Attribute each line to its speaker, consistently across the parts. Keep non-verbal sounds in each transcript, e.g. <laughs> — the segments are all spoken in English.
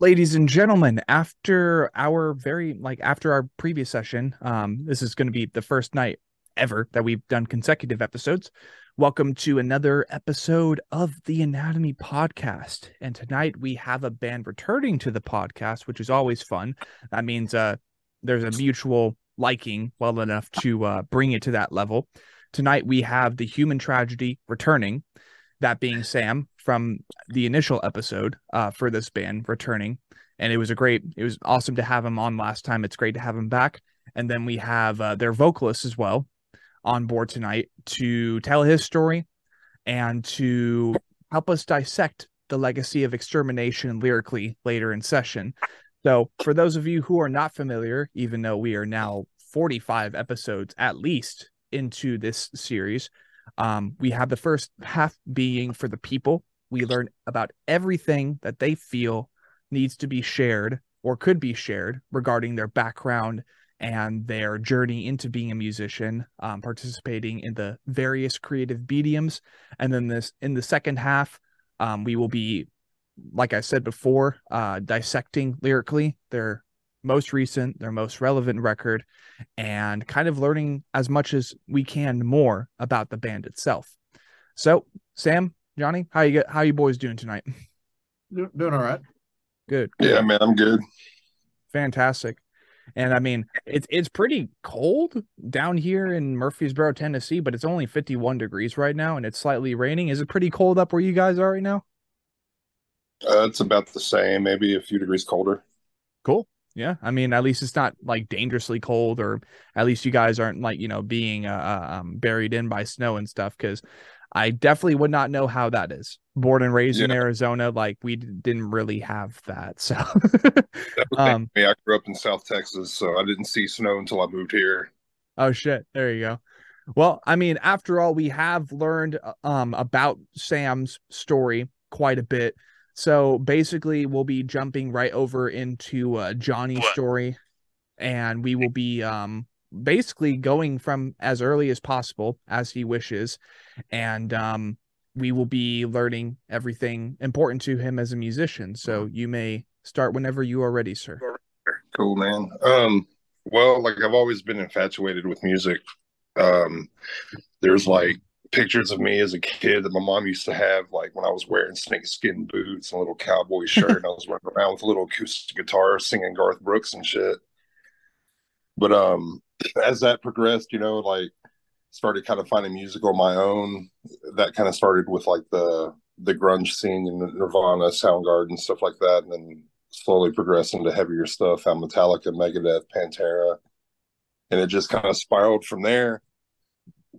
Speaker 1: ladies and gentlemen after our very like after our previous session um this is going to be the first night ever that we've done consecutive episodes. Welcome to another episode of the anatomy podcast. And tonight we have a band returning to the podcast which is always fun. That means uh there's a mutual liking well enough to uh bring it to that level tonight we have the human tragedy returning that being Sam from the initial episode uh, for this band returning. And it was a great, it was awesome to have him on last time. It's great to have him back. And then we have uh, their vocalist as well on board tonight to tell his story and to help us dissect the legacy of extermination lyrically later in session. So, for those of you who are not familiar, even though we are now 45 episodes at least into this series, um, we have the first half being for the people. We learn about everything that they feel needs to be shared or could be shared regarding their background and their journey into being a musician, um, participating in the various creative mediums. And then this in the second half, um, we will be, like I said before, uh, dissecting lyrically their most recent, their most relevant record, and kind of learning as much as we can more about the band itself. So, Sam, Johnny, how you get how you boys doing tonight? <laughs>
Speaker 2: Doing all right.
Speaker 1: Good.
Speaker 3: Yeah, man, I'm good.
Speaker 1: Fantastic. And I mean, it's it's pretty cold down here in Murfreesboro, Tennessee, but it's only 51 degrees right now and it's slightly raining. Is it pretty cold up where you guys are right now?
Speaker 3: Uh, it's about the same, maybe a few degrees colder.
Speaker 1: Cool. Yeah, I mean, at least it's not like dangerously cold, or at least you guys aren't like you know being uh, uh um, buried in by snow and stuff. Because I definitely would not know how that is. Born and raised yeah. in Arizona, like we d- didn't really have that. So, <laughs>
Speaker 3: um, me. I grew up in South Texas, so I didn't see snow until I moved here.
Speaker 1: Oh shit! There you go. Well, I mean, after all, we have learned uh, um about Sam's story quite a bit. So basically, we'll be jumping right over into uh, Johnny's what? story, and we will be um, basically going from as early as possible as he wishes, and um, we will be learning everything important to him as a musician. So you may start whenever you are ready, sir.
Speaker 3: Cool, man. Um, well, like I've always been infatuated with music. Um, there's like pictures of me as a kid that my mom used to have, like when I was wearing snakeskin boots and a little cowboy <laughs> shirt, and I was running around with a little acoustic guitar singing Garth Brooks and shit. But um, <clears throat> as that progressed, you know, like started kind of finding music on my own. That kind of started with like the the grunge scene and Nirvana, Soundgarden, stuff like that, and then slowly progressed into heavier stuff. Found Metallica, Megadeth, Pantera, and it just kind of spiraled from there.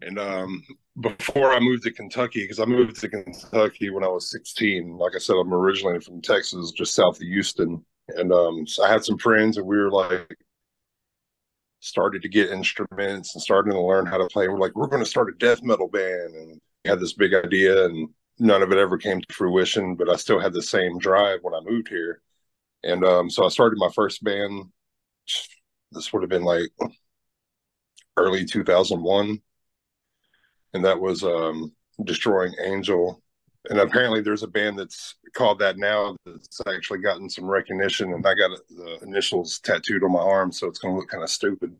Speaker 3: And um, before I moved to Kentucky, because I moved to Kentucky when I was 16. Like I said, I'm originally from Texas, just south of Houston. And um, so I had some friends, and we were like, started to get instruments and starting to learn how to play. We're like, we're going to start a death metal band. And we had this big idea, and none of it ever came to fruition, but I still had the same drive when I moved here. And um, so I started my first band. This would have been like early 2001 and that was um, Destroying Angel. And apparently, there's a band that's called that now that's actually gotten some recognition, and I got the initials tattooed on my arm, so it's going to look kind of stupid.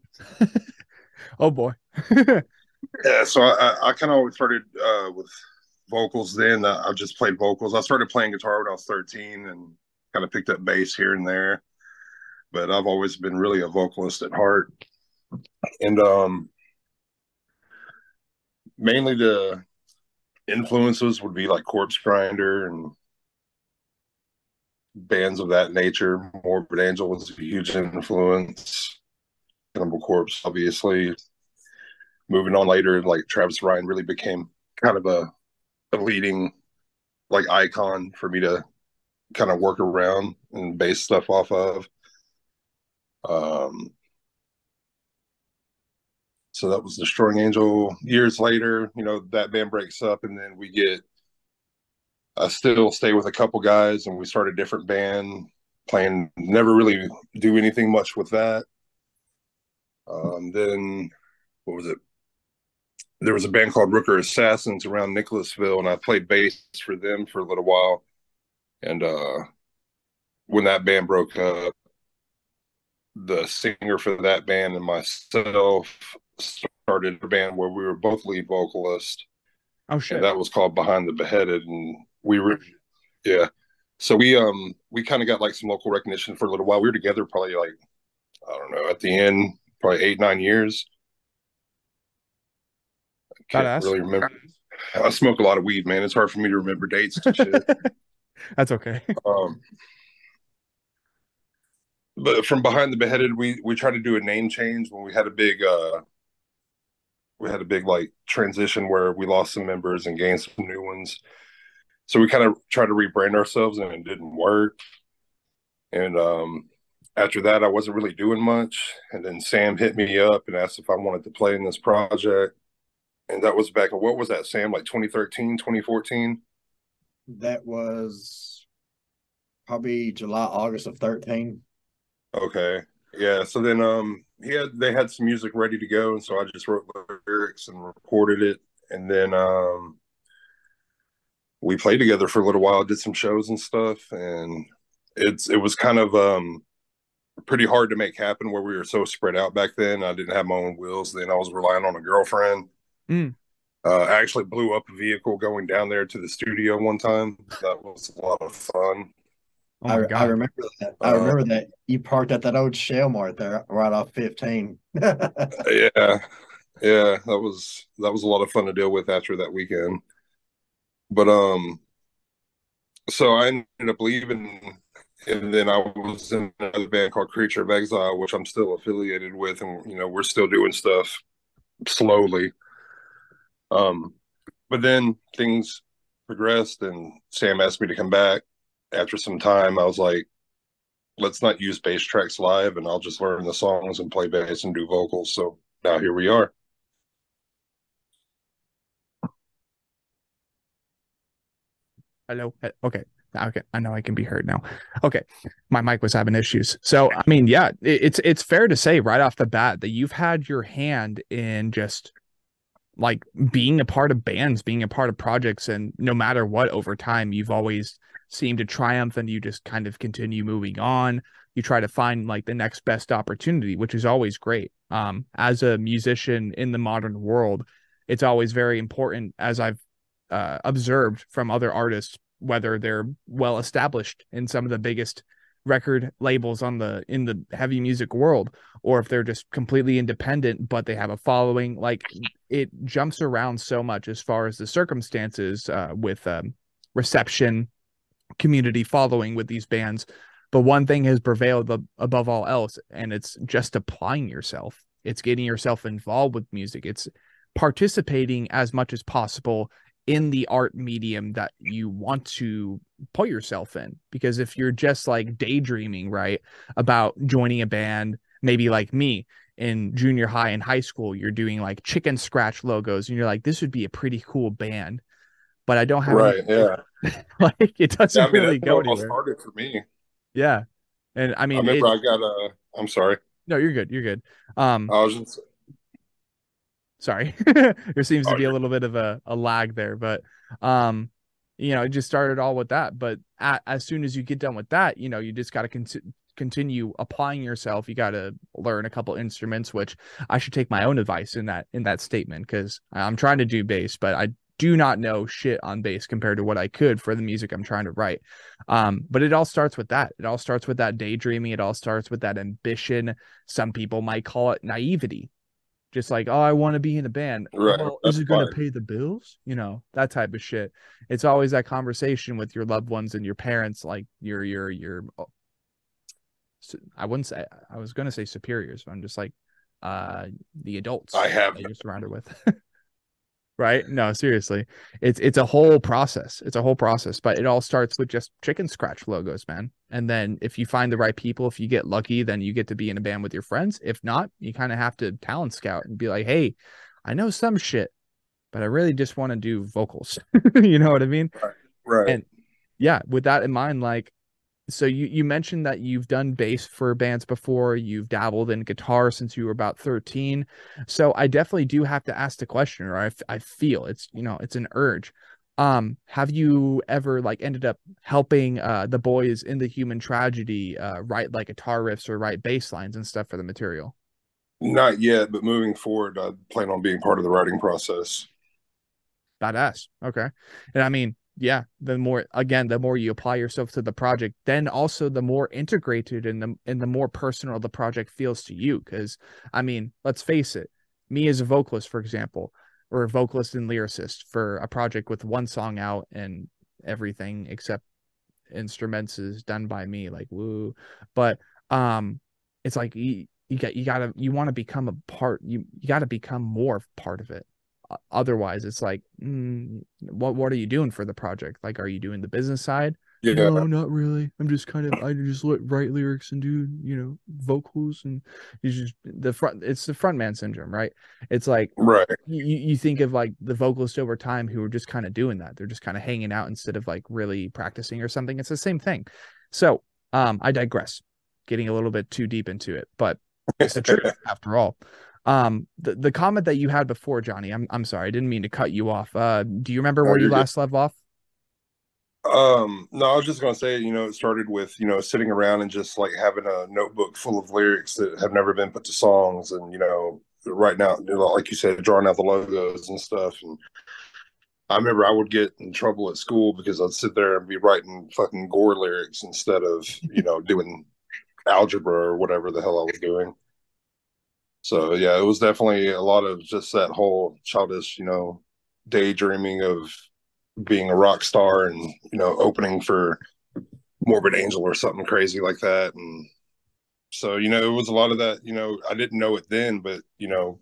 Speaker 3: <laughs>
Speaker 1: oh boy. <laughs>
Speaker 3: yeah, so I, I kind of always started uh, with vocals. Then I just played vocals. I started playing guitar when I was 13, and kind of picked up bass here and there. But I've always been really a vocalist at heart. And um, mainly the influences would be like Corpsegrinder and bands of that nature. Morbid Angel was a huge influence. Cannibal Corpse, obviously. Moving on later, like Travis Ryan really became kind of a, a leading like icon for me to kind of work around and base stuff off of. Um, so that was Destroying Angel. Years later, you know, that band breaks up, and then we get. I still stay with a couple guys, and we start a different band. Playing, never really do anything much with that. Um, then what was it? There was a band called Rooker Assassins around Nicholasville, and I played bass for them for a little while. And uh, when that band broke up, the singer for that band and myself started a band where we were both lead vocalists.
Speaker 1: Oh shit.
Speaker 3: And that was called Behind the Beheaded, and we were, yeah. So we um we kind of got like some local recognition for a little while. We were together probably like I don't know at the end probably eight nine years. I can't
Speaker 1: Badass.
Speaker 3: really remember. I smoke a lot of weed, man. It's hard for me to remember dates and shit. <laughs>
Speaker 1: That's okay.
Speaker 3: um, but from behind the beheaded, we we tried to do a name change when we had a big uh we had a big like transition where we lost some members and gained some new ones. So we kind of tried to rebrand ourselves and it didn't work. And um after that I wasn't really doing much. And then Sam hit me up and asked if I wanted to play in this project. And that was back in what was that, Sam? Like 2013, 2014?
Speaker 2: That was probably July, August of 13.
Speaker 3: Okay. Yeah. So then um he had they had some music ready to go, and so I just wrote lyrics and recorded it. And then um we played together for a little while, did some shows and stuff, and it's it was kind of um pretty hard to make happen where we were so spread out back then. I didn't have my own wheels. Then I was relying on a girlfriend.
Speaker 1: Mm.
Speaker 3: Uh, I actually blew up a vehicle going down there to the studio one time. That was a lot of fun.
Speaker 1: Oh my
Speaker 2: I,
Speaker 1: god.
Speaker 2: I remember that. I
Speaker 3: Uh,
Speaker 2: remember that you parked at that old Shell Mart there right off 15. <laughs>
Speaker 3: yeah yeah that was that was a lot of fun to deal with after that weekend but um so i ended up leaving and then i was in another band called creature of exile which i'm still affiliated with and you know we're still doing stuff slowly um but then things progressed and sam asked me to come back after some time i was like let's not use bass tracks live and I'll just learn the songs and play bass and do vocals. So now here we are.
Speaker 1: Hello. He- Okay. Okay. I know I can be heard now. Okay. My mic was having issues. So I mean, yeah, it's it's fair to say right off the bat that you've had your hand in just like being a part of bands, being a part of projects, and no matter what, over time, you've always seemed to triumph and you just kind of continue moving on. You try to find like the next best opportunity, which is always great. Um, as a musician in the modern world, it's always very important, as I've uh, observed from other artists, whether they're well established in some of the biggest record labels on the in the heavy music world or if they're just completely independent but they have a following like it jumps around so much as far as the circumstances uh, with um, reception community following with these bands. But one thing has prevailed above all else and it's just applying yourself. It's getting yourself involved with music. It's participating as much as possible in the art medium that you want to put yourself in because if you're just like daydreaming right about joining a band maybe like me in junior high and high school you're doing like chicken scratch logos and you're like this would be a pretty cool band but i don't have
Speaker 3: Right. Yeah. <laughs>
Speaker 1: like it doesn't
Speaker 3: Yeah, I mean,
Speaker 1: really go
Speaker 3: how it all
Speaker 1: anywhere
Speaker 3: started for me.
Speaker 1: yeah and i
Speaker 3: I
Speaker 1: mean
Speaker 3: remember
Speaker 1: it-
Speaker 3: I got a, I'm sorry.
Speaker 1: no you're good you're good um
Speaker 3: I was just,
Speaker 1: sorry. <laughs> There seems to be a little bit of a, a lag there but um you know it just started all with that. But a as soon as you get done with that you know you just got to con- continue applying yourself. You got to learn a couple instruments which i should take my own advice in that in that statement because i'm trying to do bass but i do not know shit on bass compared to what i could for the music i'm trying to write. Um but it all starts with that. It all starts with that daydreaming. It all starts with that ambition. Some people might call it naivety just like oh i want to be in a band.
Speaker 3: Right,
Speaker 1: well, is it going to pay the bills? You know that type of shit. It's always that conversation with your loved ones and your parents like your your your oh, i wouldn't say i was going to say superiors but i'm just like uh the adults
Speaker 3: I have
Speaker 1: that you're surrounded with <laughs> right? No seriously. It's it's a whole process. It's a whole process but it all starts with just chicken scratch logos man. And then if you find the right people if you get lucky then you get to be in a band with your friends. If not you kind of have to talent scout and be like hey i know some shit but i really just want to do vocals. <laughs> You know what i mean?
Speaker 3: Right. right.
Speaker 1: and- yeah with that in mind like so you you mentioned that you've done bass for bands before you've dabbled in guitar since you were about 13 so i definitely do have to ask the question or I, f- I feel it's you know it's an urge. Um have you ever like ended up helping uh the boys in the human tragedy uh write like guitar riffs or write bass lines and stuff for the material?
Speaker 3: Not yet, but moving forward, I plan on being part of the writing process.
Speaker 1: badass. Okay. And i mean yeah the more again the more you apply yourself to the project then also the more integrated and the and the more personal the project feels to you. Because i mean let's face it me as a vocalist for example or a vocalist and lyricist for a project with one song out and everything except instruments is done by me like woo. But um it's like you, you got you gotta you want to become a part you you got to become more part of it otherwise it's like mm, what what are you doing for the project? Like are you doing the business side?
Speaker 3: Yeah,
Speaker 1: no not really. I'm just kind of i just write lyrics and do you know vocals and it's just the front it's the front man syndrome right? It's like
Speaker 3: right.
Speaker 1: you, you think of like the vocalists over time who are just kind of doing that. They're just kind of hanging out instead of like really practicing or something. It's the same thing. So um i digress getting a little bit too deep into it but it's the truth <laughs> after all um the, the comment that you had before johnny i'm i'm sorry i didn't mean to cut you off uh do you remember where you
Speaker 3: good.
Speaker 1: last left off
Speaker 3: Um, no, I was just gonna say, you know, it started with, you know, sitting around and just like having a notebook full of lyrics that have never been put to songs and, you know, right now, like you said, drawing out the logos and stuff. And I remember I would get in trouble at school because I'd sit there and be writing fucking gore lyrics instead of, you know, doing algebra or whatever the hell I was doing. So yeah, it was definitely a lot of just that whole childish, you know, daydreaming of being a rock star and you know opening for morbid angel or something crazy like that and so you know it was a lot of that you know i didn't know it then but you know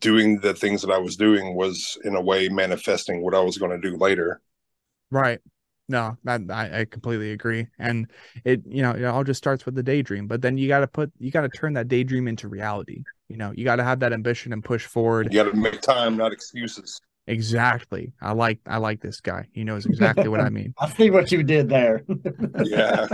Speaker 3: doing the things that i was doing was in a way manifesting what i was going to do later
Speaker 1: Right. No, I, I completely agree. And it, you know, it all just starts with the daydream, but then you got to put, you got to turn that daydream into reality. You know, you got to have that ambition and push forward.
Speaker 3: you got to make time not excuses
Speaker 1: Exactly. I like, I like this guy. He knows exactly what I mean. <laughs>
Speaker 2: I see what you did there.
Speaker 3: yeah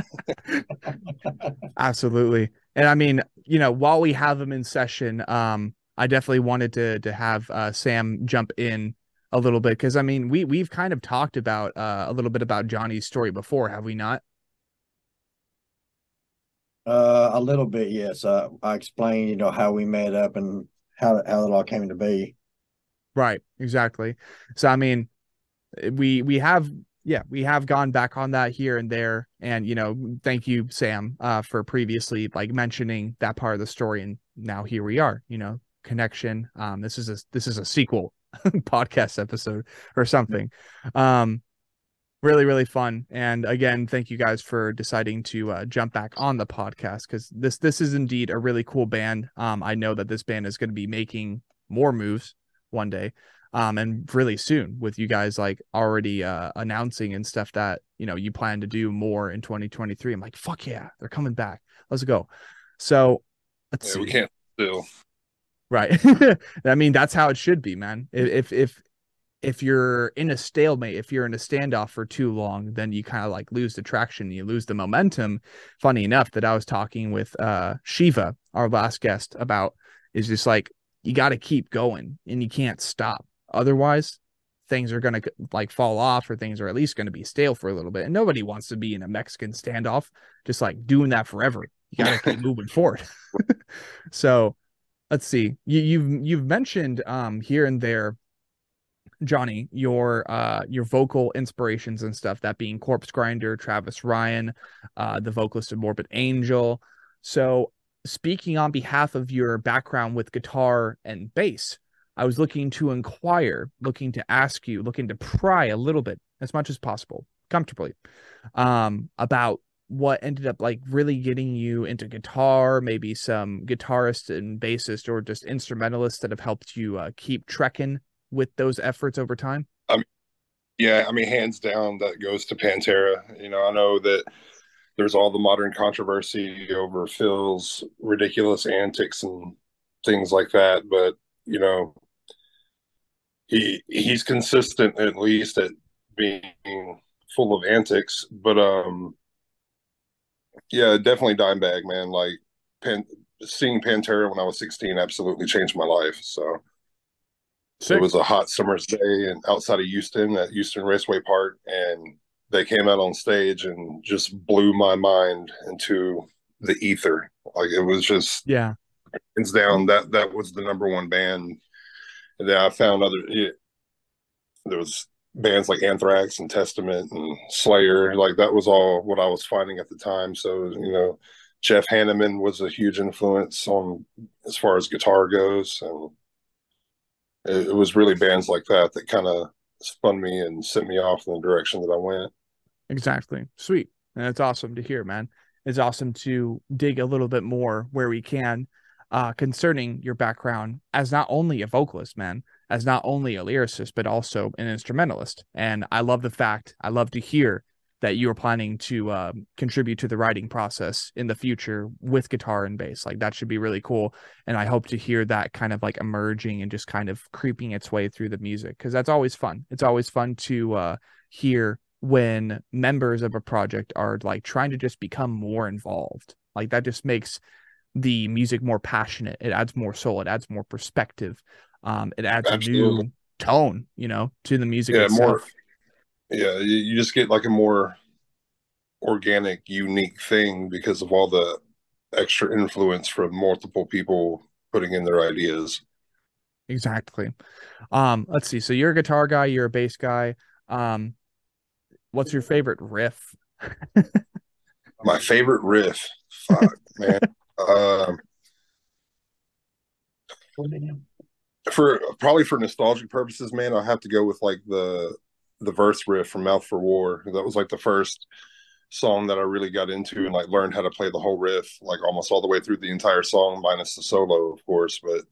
Speaker 3: <laughs>
Speaker 1: Absolutely. And I mean, you know, while we have him in session, um, I definitely wanted to to have uh, Sam jump in a little bit because I mean, we we've kind of talked about uh, a little bit about Johnny's story before, have we not?
Speaker 2: Uh, a little bit, yes. Uh, I explained, you know, how we met up and how how it all came to be.
Speaker 1: Right, exactly. So I mean, we we have yeah, we have gone back on that here and there and you know, thank you Sam uh for previously like mentioning that part of the story and now here we are, you know, connection. Um this is a this is a sequel <laughs> podcast episode or something. Um really really fun. And again thank you guys for deciding to uh, jump back on the podcast because this this is indeed a really cool band. Um i know that this band is going to be making more moves one day um and really soon with you guys like already uh announcing and stuff that you know you plan to do more in 2023 i'm like fuck yeah they're coming back. Let's go. So let's
Speaker 3: yeah
Speaker 1: see.
Speaker 3: we can't still.
Speaker 1: Right. <laughs> I mean, that's how it should be, man. If if if you're in a stalemate, if you're in a standoff for too long, then you kind of like lose the traction, you lose the momentum. Funny enough that I was talking with uh Shiva, our last guest, about is just like you got to keep going and you can't stop. Otherwise, things are going to like fall off or things are at least going to be stale for a little bit. And nobody wants to be in a Mexican standoff just like doing that forever. You got to keep <laughs> moving forward. <laughs> so, let's see you, you've you've mentioned um here and there johnny your uh your vocal inspirations and stuff that being corpsegrinder travis ryan uh the vocalist of morbid angel. So speaking on behalf of your background with guitar and bass i was looking to inquire looking to ask you looking to pry a little bit as much as possible comfortably um about what ended up like really getting you into guitar, maybe some guitarist and bassist or just instrumentalists that have helped you uh, keep trekking with those efforts over time?
Speaker 3: Yeah, I mean, hands down, that goes to Pantera. You know, I know that there's all the modern controversy over Phil's ridiculous antics and things like that, but you know, he he's consistent at least at being full of antics. But um, Yeah, definitely Dimebag, man. Like Pan- seeing Pantera when I was 16 absolutely changed my life. So
Speaker 1: Sick.
Speaker 3: it was a hot summer's day and outside of Houston at Houston Raceway Park, and they came out on stage and just blew my mind into the ether. Like it was just
Speaker 1: yeah,
Speaker 3: hands down that that was the number one band. And then I found other it, there was bands like Anthrax and Testament and Slayer. Like that was all what I was finding at the time. So you know, Jeff Hanneman was a huge influence on as far as guitar goes, and it, it was really bands like that that kind of spun me and sent me off in the direction that I went.
Speaker 1: exactly. Sweet. And it's awesome to hear, man. It's awesome to dig a little bit more where we can uh, concerning your background as not only a vocalist, man, as not only a lyricist, but also an instrumentalist. And I love the fact, I love to hear that you are planning to uh, contribute to the writing process in the future with guitar and bass. Like that should be really cool. And I hope to hear that kind of like emerging and just kind of creeping its way through the music because that's always fun. It's always fun to uh, hear when members of a project are like trying to just become more involved. Like that just makes the music more passionate. It adds more soul. It adds more perspective. Um, it adds
Speaker 3: Absolutely.
Speaker 1: a new tone, you know, to the music
Speaker 3: Yeah,
Speaker 1: itself.
Speaker 3: more. Yeah, you, just get like a more organic, unique thing because of all the extra influence from multiple people putting in their ideas.
Speaker 1: Exactly. Um, let's see. So you're a guitar guy, you're a bass guy. Um, what's your favorite riff? <laughs>
Speaker 3: My favorite riff, fuck, man. <laughs> Um, for probably for nostalgic purposes, man, I'll have to go with like the the verse riff from Mouth for War. That was like the first song that I really got into and like learned how to play the whole riff, like almost all the way through the entire song, minus the solo, of course. But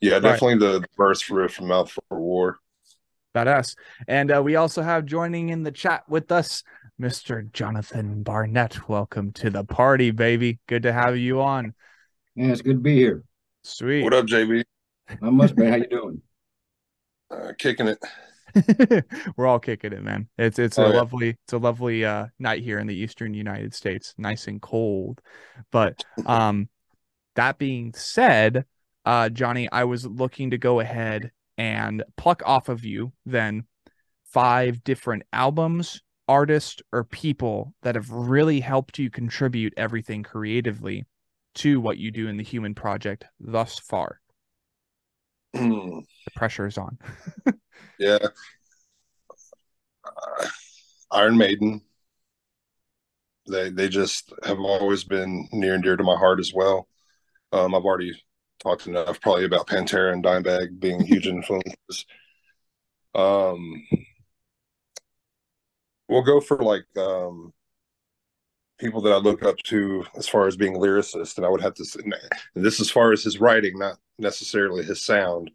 Speaker 3: yeah,
Speaker 1: Right.
Speaker 3: definitely the verse riff from Mouth for War.
Speaker 1: Badass. And uh, we also have joining in the chat with us, Mr. Jonathan Barnett. Welcome to the party, baby. Good to have you on.
Speaker 2: Yeah, it's good to be here.
Speaker 1: Sweet.
Speaker 3: What up, JB?
Speaker 2: Not much, man. How you doing?
Speaker 3: Uh, kicking it. <laughs>
Speaker 1: We're all kicking it, man. It's it's
Speaker 3: Oh,
Speaker 1: a
Speaker 3: yeah.
Speaker 1: lovely it's a lovely uh night here in the eastern United States. Nice and cold. But um that being said, uh Johnny, I was looking to go ahead and pluck off of you then five different albums, artists, or people that have really helped you contribute everything creatively to what you do in the human project thus far. The pressure is on. <laughs>
Speaker 3: yeah. Uh, Iron Maiden. They they just have always been near and dear to my heart as well. Um, I've already talked enough probably about Pantera and Dimebag being huge <laughs> influences. Um, we'll go for like um, people that I look up to as far as being lyricist, and I would have to say, this as far as his writing, not necessarily his sound,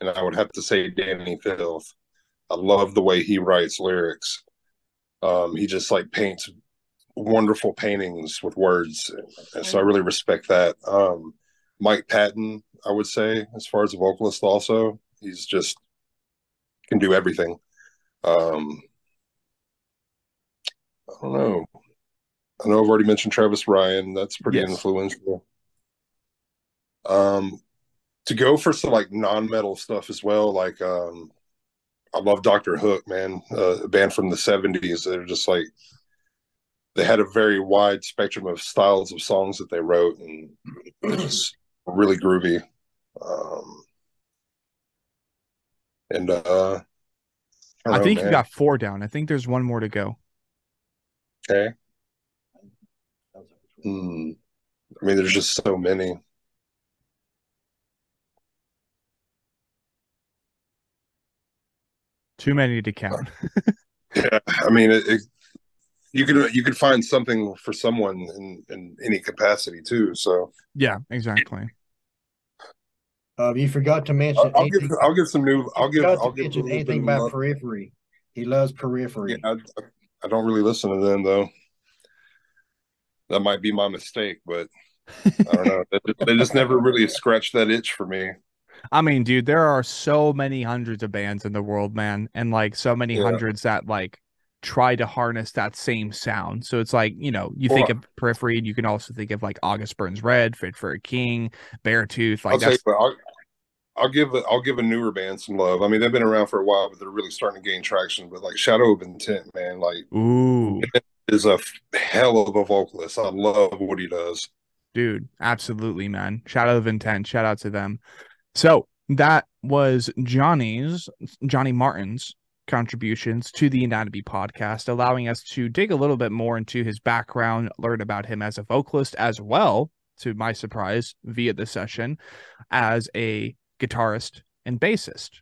Speaker 3: and I would have to say Dani Filth. I love the way he writes lyrics. Um, he just like paints wonderful paintings with words, and so I really respect that. Um, Mike Patton, I would say, as far as a vocalist, also he's just can do everything. Um, I don't know. I know I've already mentioned Travis Ryan. That's pretty
Speaker 1: Yes.
Speaker 3: influential. Um, to go for some like non-metal stuff as well, like um, I love Doctor Hook, man, uh, a band from the '70s. They're just like they had a very wide spectrum of styles of songs that they wrote, and it's really groovy. Um, and uh,
Speaker 1: I,
Speaker 3: don't know,
Speaker 1: think you got four down. I think there's one more to go.
Speaker 3: okay. Hmm. I mean, there's just so many.
Speaker 1: Too many to count. <laughs>
Speaker 3: Yeah, I mean, it, it, you could you could find something for someone in in any capacity too. So
Speaker 1: Yeah, exactly.
Speaker 2: Uh, you forgot to mention.
Speaker 3: I'll, I'll give I'll give some new. I'll
Speaker 2: you
Speaker 3: give I'll
Speaker 2: to
Speaker 3: give a
Speaker 2: mention
Speaker 3: little bit
Speaker 2: anything
Speaker 3: of
Speaker 2: about
Speaker 3: love.
Speaker 2: Periphery. He loves Periphery.
Speaker 3: Yeah, I, I don't really listen to them though. That might be my mistake, but <laughs> I don't know. They, just never really scratched that itch for me.
Speaker 1: I mean, dude, there are so many hundreds of bands in the world, man, and like so many
Speaker 3: Yeah.
Speaker 1: hundreds that like try to harness that same sound. So it's like, you know, you think of Periphery, and you can also think of like August Burns Red, Fit for a King, Beartooth. Like
Speaker 3: I'll tell you I'll, I'll give a, I'll give a newer band some love. I mean, they've been around for a while, but they're really starting to gain traction. But like Shadow of Intent, man, like
Speaker 1: ooh,
Speaker 3: is a hell of a vocalist. I love what he does.
Speaker 1: dude, absolutely, man. Shadow of Intent, shout out to them. So that was Johnny's Johnny Martin's contributions to the Anatomy podcast, allowing us to dig a little bit more into his background, learn about him as a vocalist as well, to my surprise, via the session, as a guitarist and bassist.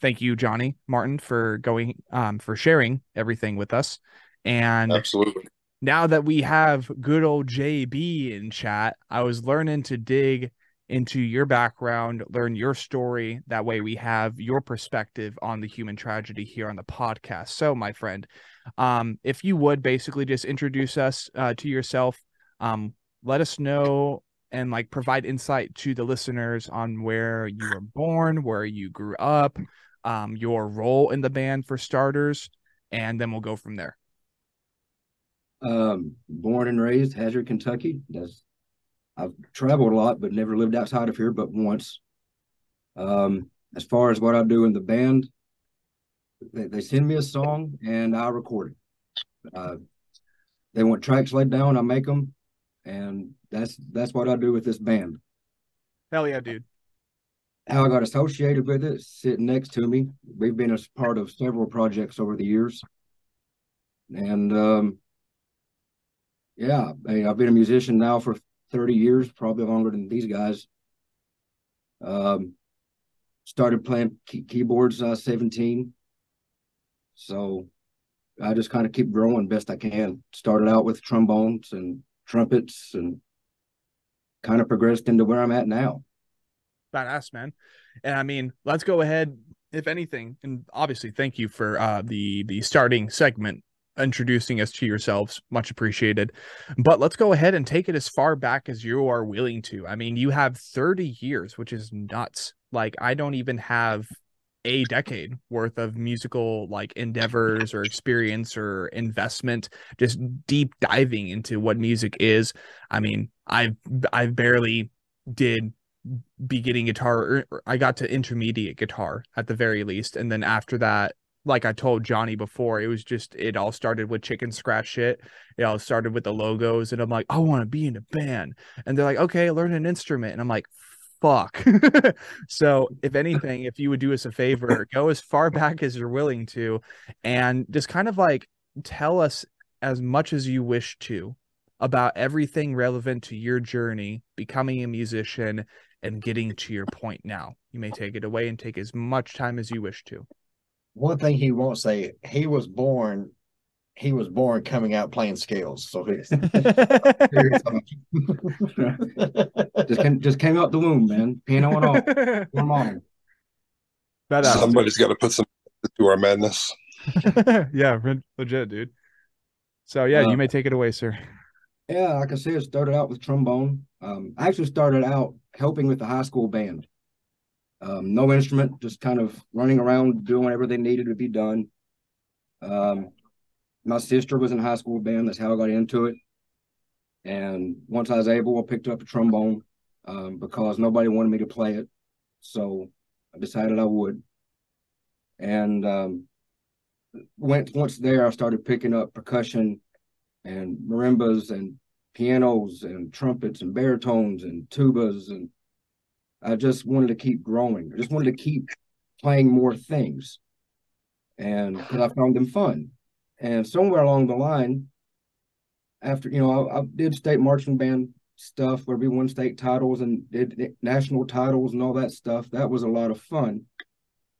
Speaker 1: Thank you, Johnny Martin, for going um for sharing everything with us. And
Speaker 3: Absolutely.
Speaker 1: now that we have good old JB in chat, I was learning to dig into your background, learn your story. That way, we have your perspective on the human tragedy here on the podcast. So, my friend, um, if you would basically just introduce us uh, to yourself, um, let us know and like provide insight to the listeners on where you were born, where you grew up, um, your role in the band for starters, and then we'll go from there.
Speaker 4: Um, born and raised Hazard, Kentucky. That's I've traveled a lot, but never lived outside of here, but once. Um, as far as what I do in the band, they, they send me a song and I record it. Uh, they want tracks laid down, I make them, and that's that's what I do with this band.
Speaker 1: Hell yeah, dude.
Speaker 4: How I got associated with it, sitting next to me. We've been a part of several projects over the years, and um, yeah, I've been a musician now for 30 years, probably longer than these guys. Um, started playing key- keyboards uh, 17. So I just kind of keep growing best I can. Started out with trombones and trumpets and kind of progressed into where I'm at now.
Speaker 1: badass man and i mean let's go ahead if anything and obviously thank you for uh the the starting segment introducing us to yourselves. Much appreciated. But let's go ahead and take it as far back as you are willing to. I mean you have 30 years which is nuts. Like i don't even have a decade worth of musical like endeavors or experience or investment just deep diving into what music is. I mean i've i've barely did beginning guitar or I got to intermediate guitar at the very least. And then after that like I told Johnny before it was just it all started with chicken scratch shit it all started with the logos and I'm like I want to be in a band and they're like okay learn an instrument and I'm like fuck <laughs> so if anything if you would do us a favor go as far back as you're willing to and just kind of like tell us as much as you wish to about everything relevant to your journey becoming a musician and getting to your point now. You may take it away and take as much time as you wish to.
Speaker 2: One thing he won't say, he was born, he was born coming out playing scales. So he, <laughs>
Speaker 4: Just came, just came out the womb, man. Piano and all. <laughs> Come on.
Speaker 1: Badass.
Speaker 3: Somebody's got to put some to our madness. <laughs>
Speaker 1: yeah, legit, dude. So yeah,
Speaker 4: Uh,
Speaker 1: you may take it away, sir.
Speaker 4: Yeah, like I said, it started out with trombone. Um, I actually started out helping with the high school band. Um, no instrument, just kind of running around doing whatever they needed to be done. Um, my sister was in high school band. That's how I got into it. And once I was able, I picked up a trombone um, because nobody wanted me to play it. So I decided I would. And um, went once there, I started picking up percussion and marimbas and pianos and trumpets and baritones and tubas and I just wanted to keep growing. I just wanted to keep playing more things, and because I found them fun. And somewhere along the line, after you know, I, I did state marching band stuff where we won state titles and did national titles and all that stuff. That was a lot of fun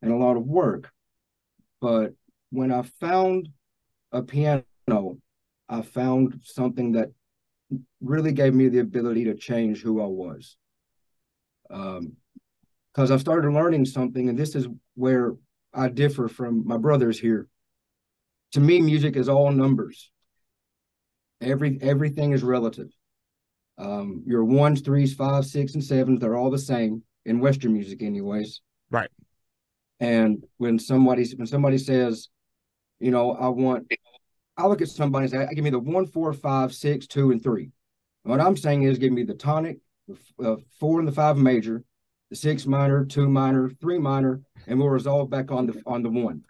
Speaker 4: and a lot of work. But when I found a piano, I found something that really gave me the ability to change who I was. Um, because I started learning something, and this is where I differ from my brothers here. To me, music is all numbers. Every everything is relative. Um, your ones, threes, fives, six, and sevens, they're all the same in Western music, anyways.
Speaker 1: Right.
Speaker 4: And when somebody when somebody says, you know, I want I look at somebody and say, give me the one, four, five, six, two, and three. What I'm saying is, give me the tonic, uh, four and the five major, the six minor, two minor, three minor, and we'll resolve back on the on the one.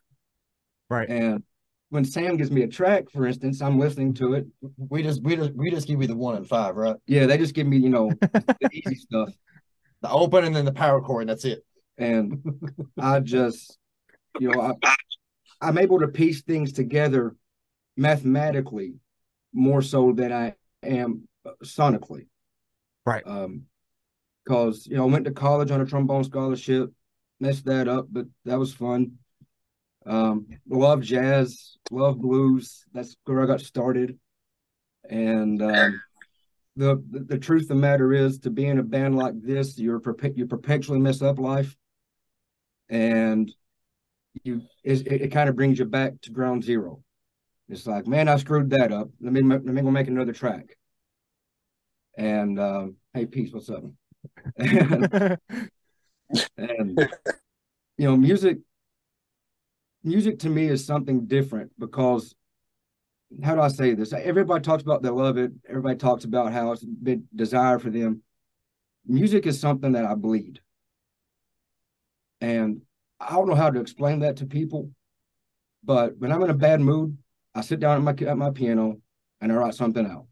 Speaker 1: Right.
Speaker 4: And when Sam gives me a track, for instance, I'm listening to it.
Speaker 2: We just we just we just give you the one and five, right?
Speaker 4: Yeah, they just give me, you know, the <laughs> easy stuff.
Speaker 2: The open and then the power chord, and that's it.
Speaker 4: And I just, you know, I, I'm able to piece things together mathematically more so than I am sonically.
Speaker 1: Right.
Speaker 4: Um, because you know, I went to college on a trombone scholarship, messed that up, but that was fun. Um, love jazz, love blues. That's where I got started. And um, the, the, the truth of the matter is, to be in a band like this, you're perpe- you perpetually mess up life, and you it, it kind of brings you back to ground zero. It's like, man, I screwed that up. Let me let me go make another track. And um, hey, peace, what's up? <laughs> and, and you know, music music to me is something different because how do I say this? Everybody talks about they love it. Everybody talks about how it's a big desire for them. Music is something that I bleed. And I don't know how to explain that to people, but when I'm in a bad mood, I sit down at my at my piano and I write something out.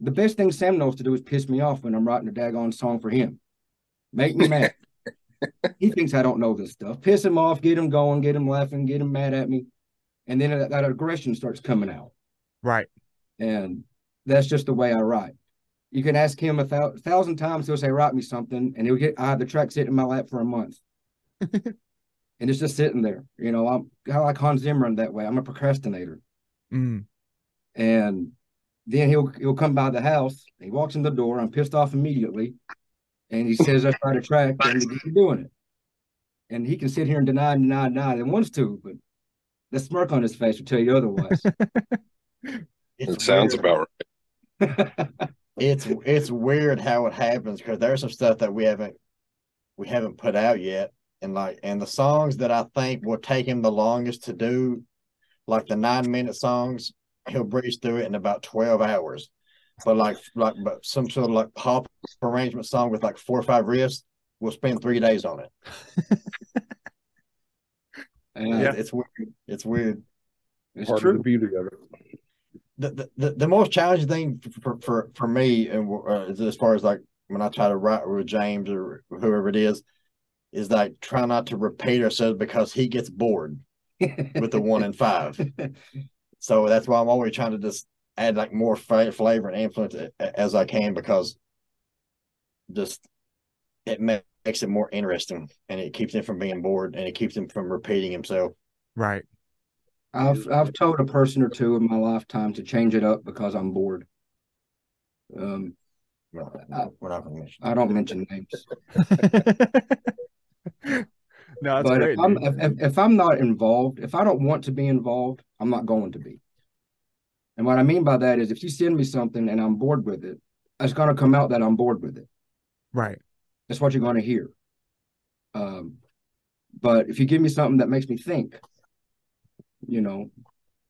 Speaker 4: The best thing Sam knows to do is piss me off when I'm writing a daggone song for him. Make me mad. <laughs> he thinks I don't know this stuff. Piss him off, get him going, get him laughing, get him mad at me. And then that, that aggression starts coming out.
Speaker 1: Right.
Speaker 4: And that's just the way I write. You can ask him a thou- thousand times, he'll say, write me something, and he'll get I have the track sitting in my lap for a month. <laughs> and it's just sitting there. You know, I'm kind of like Hans Zimmer that way. I'm a procrastinator.
Speaker 1: Mm.
Speaker 4: And then he'll he'll come by the house. He walks in the door. I'm pissed off immediately, and he says, "Let's write a track," and we keep doing it. And he can sit here and deny, and deny, and deny. And wants to, but the smirk on his face will tell you otherwise. <laughs>
Speaker 3: It sounds about right. <laughs>
Speaker 2: it's it's weird how it happens because there's some stuff that we haven't we haven't put out yet and like and the songs that i think will take him the longest to do like the nine minute songs he'll breeze through it in about 12 hours but like like but some sort of like pop arrangement song with like four or five riffs we'll spend three days on it <laughs>
Speaker 4: and
Speaker 1: Yeah.
Speaker 2: it's weird it's weird
Speaker 4: it's
Speaker 3: Part of
Speaker 4: true.
Speaker 3: the beauty of it.
Speaker 2: the, the- the, the most challenging thing for, for, for me and uh, as far as like when I try to write with James or whoever it is, is like try not to repeat ourselves because he gets bored with the one and five. <laughs> So that's why I'm always trying to just add like more fa- flavor and influence a- a- as I can because just it makes it more interesting and it keeps him from being bored and it keeps him from repeating himself.
Speaker 1: Right.
Speaker 4: I've I've told a person or two in my lifetime to change it up because I'm bored. Um,
Speaker 2: Well,
Speaker 4: I-
Speaker 2: we're not going to mention.
Speaker 4: I don't mention names, <laughs> <laughs>
Speaker 1: no, that's
Speaker 4: but
Speaker 1: great.
Speaker 4: if I'm if, if, if I'm not involved, if I don't want to be involved, I'm not going to be. And what I mean by that is, if you send me something and I'm bored with it, it's going to come out that I'm bored with it.
Speaker 1: right.
Speaker 4: That's what you're going to hear. Um, but if you give me something that makes me think, you know,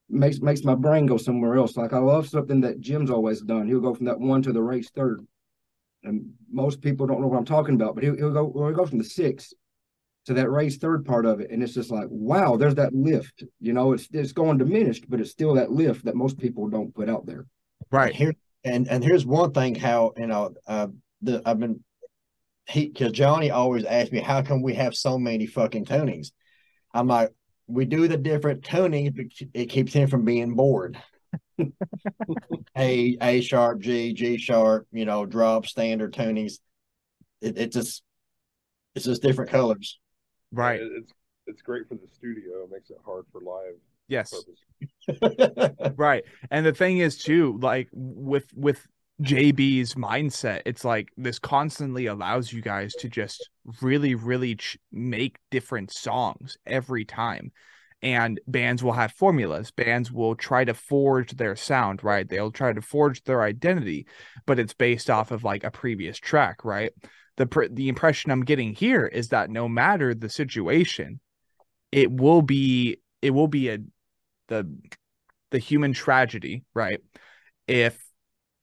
Speaker 4: makes makes my brain go somewhere else. Like I love something that Jim's always done. He'll go from that one to the race third, and most people don't know what I'm talking about. But he'll, he'll go or he'll go from the six to that raised third part of it, and it's just like, wow, there's that lift. You know, it's it's going diminished, but it's still that lift that most people don't put out there.
Speaker 1: Right.
Speaker 2: Here and and here's one thing how you know uh the I've been he because Johnny always asks me how come we have so many fucking tunings. I'm like we do the different tunings, but it keeps him from being bored. <laughs> a A sharp, G, G sharp, you know, drop standard tunings. It, it just it's just different colors.
Speaker 1: Right.
Speaker 3: It's it's great for the studio. It makes it hard for live
Speaker 1: Yes. <laughs> Right. And the thing is too, like with with JB's mindset, it's like this constantly allows you guys to just really, really ch- make different songs every time. And bands will have formulas. Bands will try to forge their sound, right? They'll try to forge their identity, but it's based off of like a previous track, right? The the impression I'm getting here is that no matter the situation, it will be it will be a the the human tragedy, right? If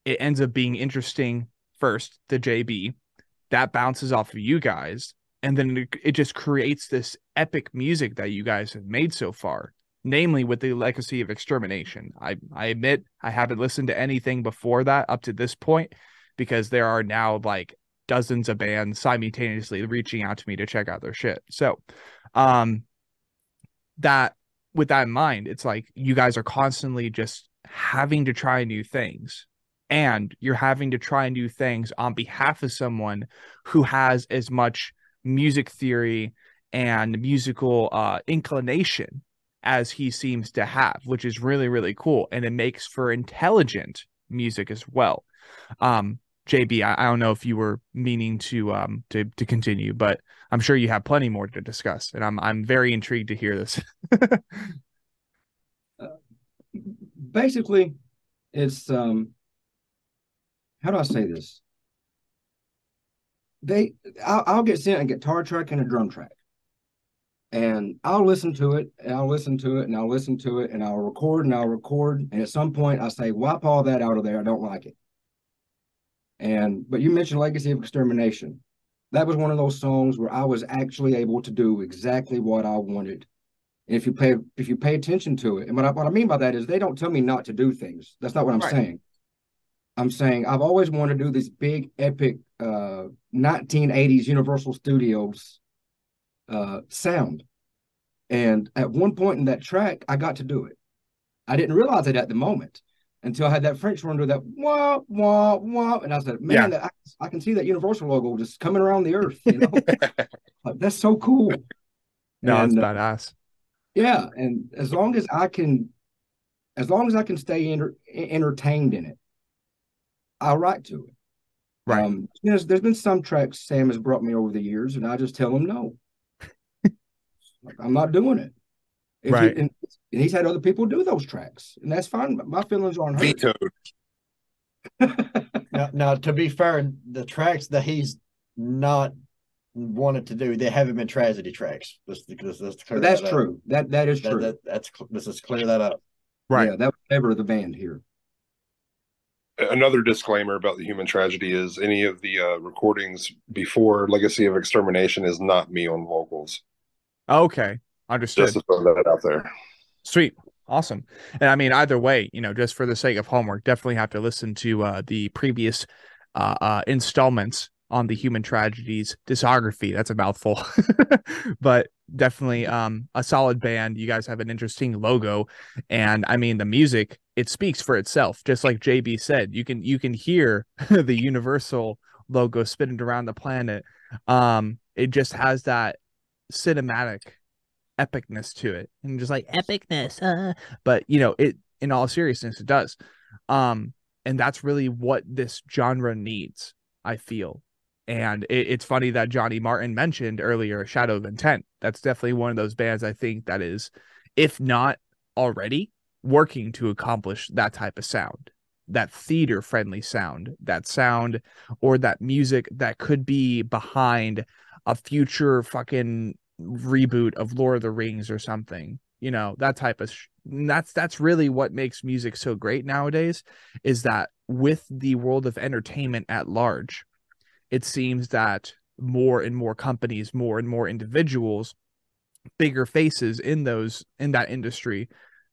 Speaker 1: it ends up being interesting first, the JB, that bounces off of you guys, and then it, it just creates this epic music that you guys have made so far namely with the legacy of extermination. I, I admit I haven't listened to anything before that up to this point because there are now like dozens of bands simultaneously reaching out to me to check out their shit. So, um, that with that in mind, it's like you guys are constantly just having to try new things. And you're having to try new things on behalf of someone who has as much music theory and musical uh, inclination as he seems to have, which is really, really cool. And it makes for intelligent music as well. Um, JB, I, I don't know if you were meaning to um to to continue, but I'm sure you have plenty more to discuss, and I'm I'm very intrigued to hear this. <laughs>
Speaker 4: uh, basically, it's um how do I say this? They I'll, I'll get sent a guitar track and a drum track and I'll listen to it and I'll listen to it and I'll listen to it and I'll record and I'll record. And at some point I say, wipe all that out of there. I don't like it. And but you mentioned Legacy of Extermination. That was one of those songs where I was actually able to do exactly what I wanted. And if you pay if you pay attention to it, and what I, what I mean by that is they don't tell me not to do things. That's not what I'm right. saying. I'm saying I've always wanted to do this big epic uh 1980s Universal Studios uh, sound. And at one point in that track, I got to do it. I didn't realize it at the moment until I had that French horn do that wah wah wah, and I said, "Man, yeah. that, I, I, can see that Universal logo just coming around the earth." You know, <laughs> like, that's so cool.
Speaker 1: No, and, it's uh, badass.
Speaker 4: yeah, and as long as I can, as long as I can stay enter, entertained in it, I'll write to it.
Speaker 1: Right. Um,
Speaker 4: you know, there's been some tracks Sam has brought me over the years, and I just tell him no. <laughs> Like, I'm not doing it.
Speaker 1: If right.
Speaker 4: He, and, and, he's had other people do those tracks, and that's fine. My feelings aren't hurt.
Speaker 3: Vetoed. <laughs>
Speaker 2: now, now, to be fair, the tracks that he's not wanted to do, they haven't been tragedy tracks. Let's, let's, let's
Speaker 4: that's that true. Up. That that is true.
Speaker 2: That, that's let's just clear that up.
Speaker 1: Right.
Speaker 4: Yeah, that was never the band here.
Speaker 3: Another disclaimer about the human tragedy is any of the uh, recordings before Legacy of Extermination is not me on vocals.
Speaker 1: Okay, understood.
Speaker 3: Just to throw that out there.
Speaker 1: Sweet, awesome. And I mean, either way, you know, just for the sake of homework, definitely have to listen to uh, the previous uh, uh, installments on the human tragedies discography. That's a mouthful, <laughs> but definitely um, a solid band. You guys have an interesting logo, and I mean, the music it speaks for itself. Just like JB said, you can you can hear <laughs> the Universal logo spinning around the planet. Um, it just has that cinematic epicness to it and just like epicness uh but you know it in all seriousness it does. Um and that's really what this genre needs i feel. And it, it's funny that johnny martin mentioned earlier shadow of intent. That's definitely one of those bands i think that is if not already working to accomplish that type of sound that theater friendly sound that sound or that music that could be behind a future fucking reboot of Lord of the Rings or something. You know, that type of sh- that's that's really what makes music so great nowadays is that with the world of entertainment at large, it seems that more and more companies, more and more individuals, bigger faces in those in that industry,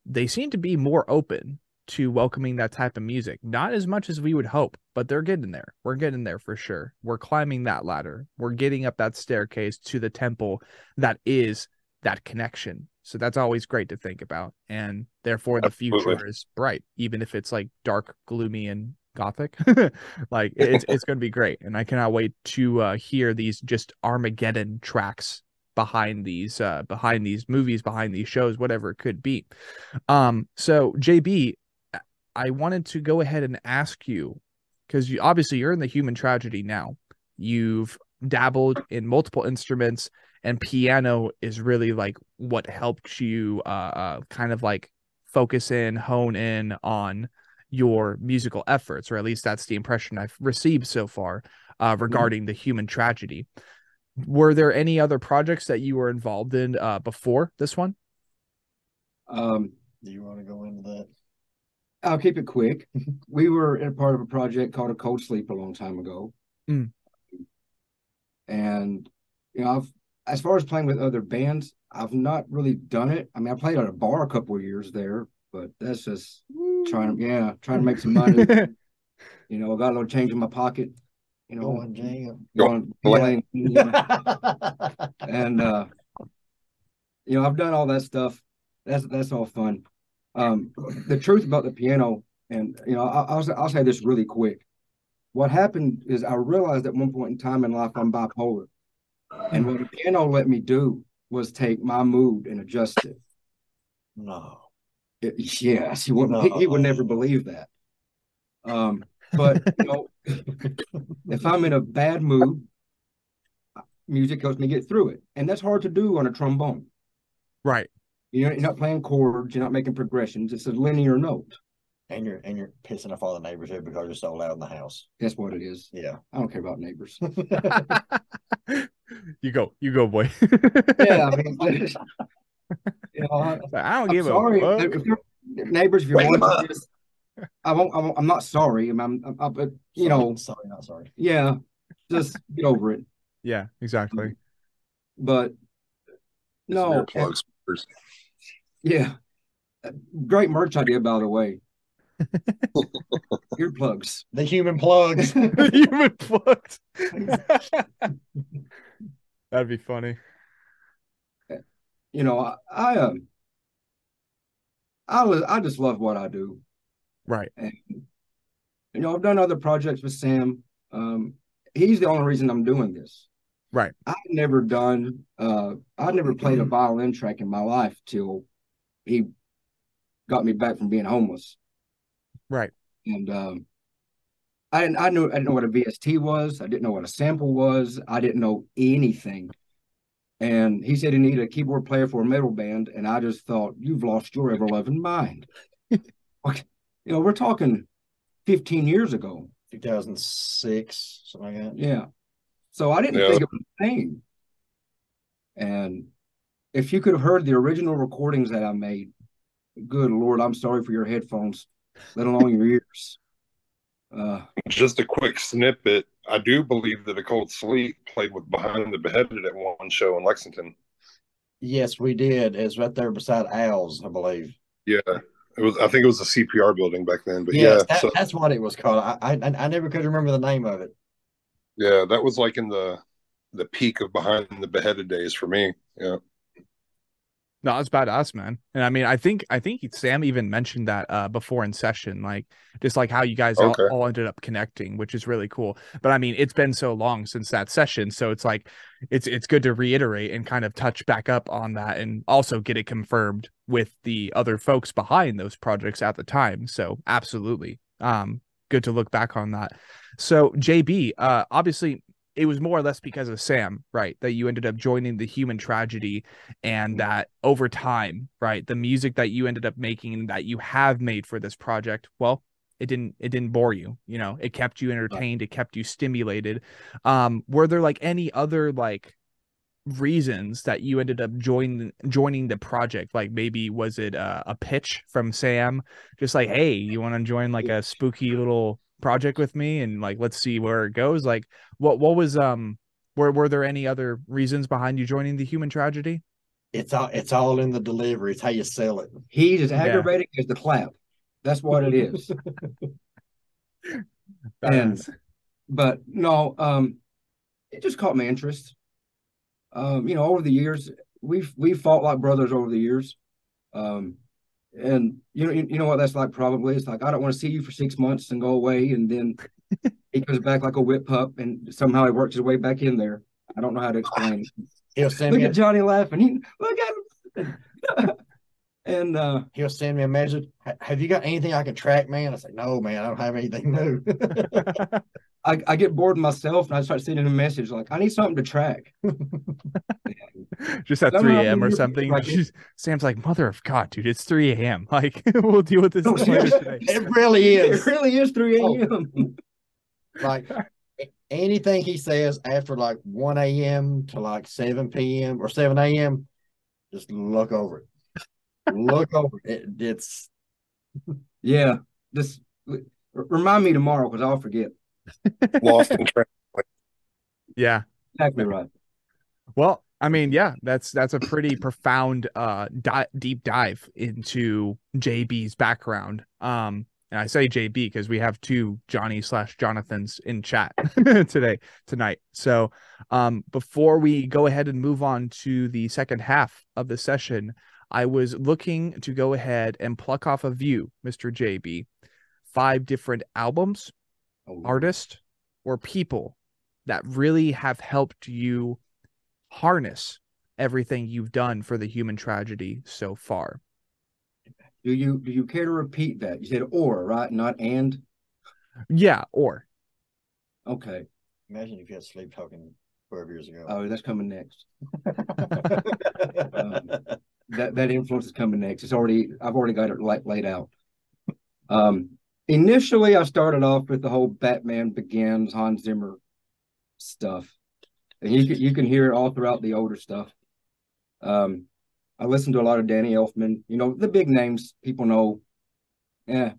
Speaker 1: they seem to be more open to welcoming that type of music. Not as much as we would hope, but they're getting there. We're getting there for sure. We're climbing that ladder. We're getting up that staircase to the temple that is that connection. So that's always great to think about. And therefore, the Absolutely. future is bright, even if it's like dark, gloomy, and gothic. <laughs> like it's it's going to be great, and I cannot wait to uh, hear these just Armageddon tracks behind these uh behind these movies behind these shows whatever it could be um so jb I wanted to go ahead and ask you because you obviously you're in the human tragedy now. You've dabbled in multiple instruments, and piano is really like what helped you uh, uh, kind of like focus in, hone in on your musical efforts, or at least that's the impression I've received so far uh, mm-hmm. regarding mm-hmm. the human tragedy. Were there any other projects that you were involved in uh, before this one?
Speaker 2: Um, do you want to go into that?
Speaker 4: I'll keep it quick. We were in part of a project called a Cold Sleep a long time ago.
Speaker 1: Mm.
Speaker 4: And you know, I've as far as playing with other bands, I've not really done it. I mean, I played at a bar a couple of years there, but that's just trying to yeah, trying to make some money. you know, I got a little change in my pocket. You know,
Speaker 2: Going jam.
Speaker 4: going, playing, you know, and uh you know i've done all that stuff that's that's all fun um the truth about the piano and you know I, I'll, say- I'll say this really quick. What happened is i realized at one point in time in life i'm bipolar. And what the piano let me do was take my mood and adjust it,
Speaker 2: no.
Speaker 4: It- yes he would he, he would never believe that. Um but you know if i'm in a bad mood music helps me get through it. And that's hard to do on a trombone.
Speaker 1: Right.
Speaker 4: You know, you're not playing chords, you're not making progressions. It's a linear note.
Speaker 2: And you're and you're pissing off all the neighbors here because you're so loud in the house.
Speaker 4: That's what it is.
Speaker 2: Yeah.
Speaker 4: I don't care about neighbors. <laughs>
Speaker 1: you go, you go, boy.
Speaker 4: yeah, I <laughs> mean, you know, I,
Speaker 1: I don't
Speaker 4: I'm
Speaker 1: give
Speaker 4: sorry
Speaker 1: a fuck.
Speaker 4: if you're, neighbors. If you're
Speaker 2: Wake 'em
Speaker 4: watching this, I won't, I won't. I'm not sorry. I'm, I'm, I'm but you know,
Speaker 2: sorry, not sorry.
Speaker 4: yeah, just get over it.
Speaker 1: Yeah, exactly.
Speaker 4: But no, and-
Speaker 3: Earplugs.
Speaker 4: Yeah, great merch idea, by the way. <laughs> Earplugs.
Speaker 2: The human plugs. <laughs>
Speaker 1: the Human plugs. <laughs> That'd be funny.
Speaker 4: You know, I, I um, I, I just love what I do.
Speaker 1: Right.
Speaker 4: And you know, I've done other projects with Sam. Um, he's the only reason I'm doing this.
Speaker 1: Right.
Speaker 4: I've never done uh I've never played a violin track in my life till he got me back from being homeless.
Speaker 1: Right.
Speaker 4: And um I didn't I knew I didn't know what a VST was, I didn't know what a sample was, I didn't know anything. And he said he needed a keyboard player for a metal band, and I just thought, you've lost your ever loving mind. <laughs> Okay. You know, we're talking 15 years ago.
Speaker 2: 2006, something like that.
Speaker 4: Yeah. So I didn't
Speaker 3: Yeah.
Speaker 4: think it was a thing. And if you could have heard the original recordings that I made, good Lord, I'm sorry for your headphones, let alone your ears. Uh,
Speaker 3: Just a quick snippet. I do believe that a cold sleep played with Behind the Beheaded at one show in Lexington.
Speaker 2: Yes, we did. It's right there beside Owls, I believe.
Speaker 3: Yeah, it was. I think it was a CPR building back then. But
Speaker 2: Yes,
Speaker 3: yeah,
Speaker 2: that,
Speaker 3: so
Speaker 2: that's what it was called. I, I I never could remember the name of it.
Speaker 3: yeah, that was like in the the peak of Behind the Beheaded days for me. Yeah,
Speaker 1: No, it's badass, man. And I mean, I think I think Sam even mentioned that uh before in session, like just like how you guys all, all ended up connecting, which is really cool. But I mean, it's been so long since that session, so it's like it's it's good to reiterate and kind of touch back up on that and also get it confirmed with the other folks behind those projects at the time. So absolutely. Um good to look back on that. So JB, uh obviously it was more or less because of Sam, right? That you ended up joining the human tragedy and that over time right the music that you ended up making that you have made for this project well it didn't it didn't bore you you know? It kept you entertained it kept you stimulated. Um were there like any other like reasons that you ended up joining joining the project? Like maybe was it uh, a pitch from sam? Just like hey you want to join like a spooky little project with me and like let's see where it goes like what what was um were were there any other reasons behind you joining the human tragedy
Speaker 2: It's all it's all in the delivery. It's how you sell it.
Speaker 4: he's as
Speaker 1: Yeah.
Speaker 4: aggravating as the clap. That's what it is. <laughs> And- but no, um, it just caught my interest. Um, you know, over the years, we've we've fought like brothers over the years. Um, and you know, you, you know what that's like. Probably it's like I don't want to see you for six months and go away, and then <laughs> he comes back like a whip pup, and somehow he works his way back in there. I don't know how to explain. <laughs>
Speaker 2: He'll send
Speaker 4: Look
Speaker 2: me
Speaker 4: at
Speaker 2: a,
Speaker 4: Johnny laughing. He look at him. <laughs> and uh,
Speaker 2: he'll send me a message. Have you got anything I can track, man? I say, no, man, I don't have anything new.
Speaker 4: I, I get bored myself, and I start sending a message like, "I need something to track." <laughs>
Speaker 1: just at 3
Speaker 4: when
Speaker 1: a.m. or something.
Speaker 4: like-
Speaker 1: She's- Sam's like, Mother of God, dude, it's 3 a.m. <laughs> Like, we'll deal with this
Speaker 4: No,
Speaker 1: later
Speaker 4: seriously.
Speaker 1: today.
Speaker 2: it really
Speaker 4: It
Speaker 2: is.
Speaker 4: really is
Speaker 2: 3
Speaker 4: a.m. <laughs>
Speaker 2: like anything he says after like 1 a.m. to like 7 p.m. or 7 a.m., just look over it. look over it. It- It's
Speaker 4: Yeah, just r- remind me tomorrow because I'll forget.
Speaker 3: Lost in Translation.
Speaker 1: Yeah.
Speaker 4: Exactly right.
Speaker 1: Well, I mean, yeah, that's that's a pretty profound uh di- deep dive into JB's background. Um and I say JB because we have two Johnny slash Jonathans in chat <laughs> today tonight. So um before we go ahead and move on to the second half of the session, I was looking to go ahead and pluck off of you, Mr. JB, five different albums,
Speaker 4: Oh,
Speaker 1: artists, or people that really have helped you harness everything you've done for the human tragedy so far.
Speaker 4: Do you do you care to repeat that? You said or, right? Not and.
Speaker 1: Yeah, or
Speaker 4: Okay.
Speaker 2: Imagine if you had sleep talking 12 years ago.
Speaker 4: Oh, that's coming next. <laughs> That that influence is coming next. It's already I've already got it laid laid out. Um, initially, I started off with the whole Batman Begins Hans Zimmer stuff, and you can you can hear it all throughout the older stuff. Um, I listened to a lot of Danny Elfman. You know the big names people know. Yeah.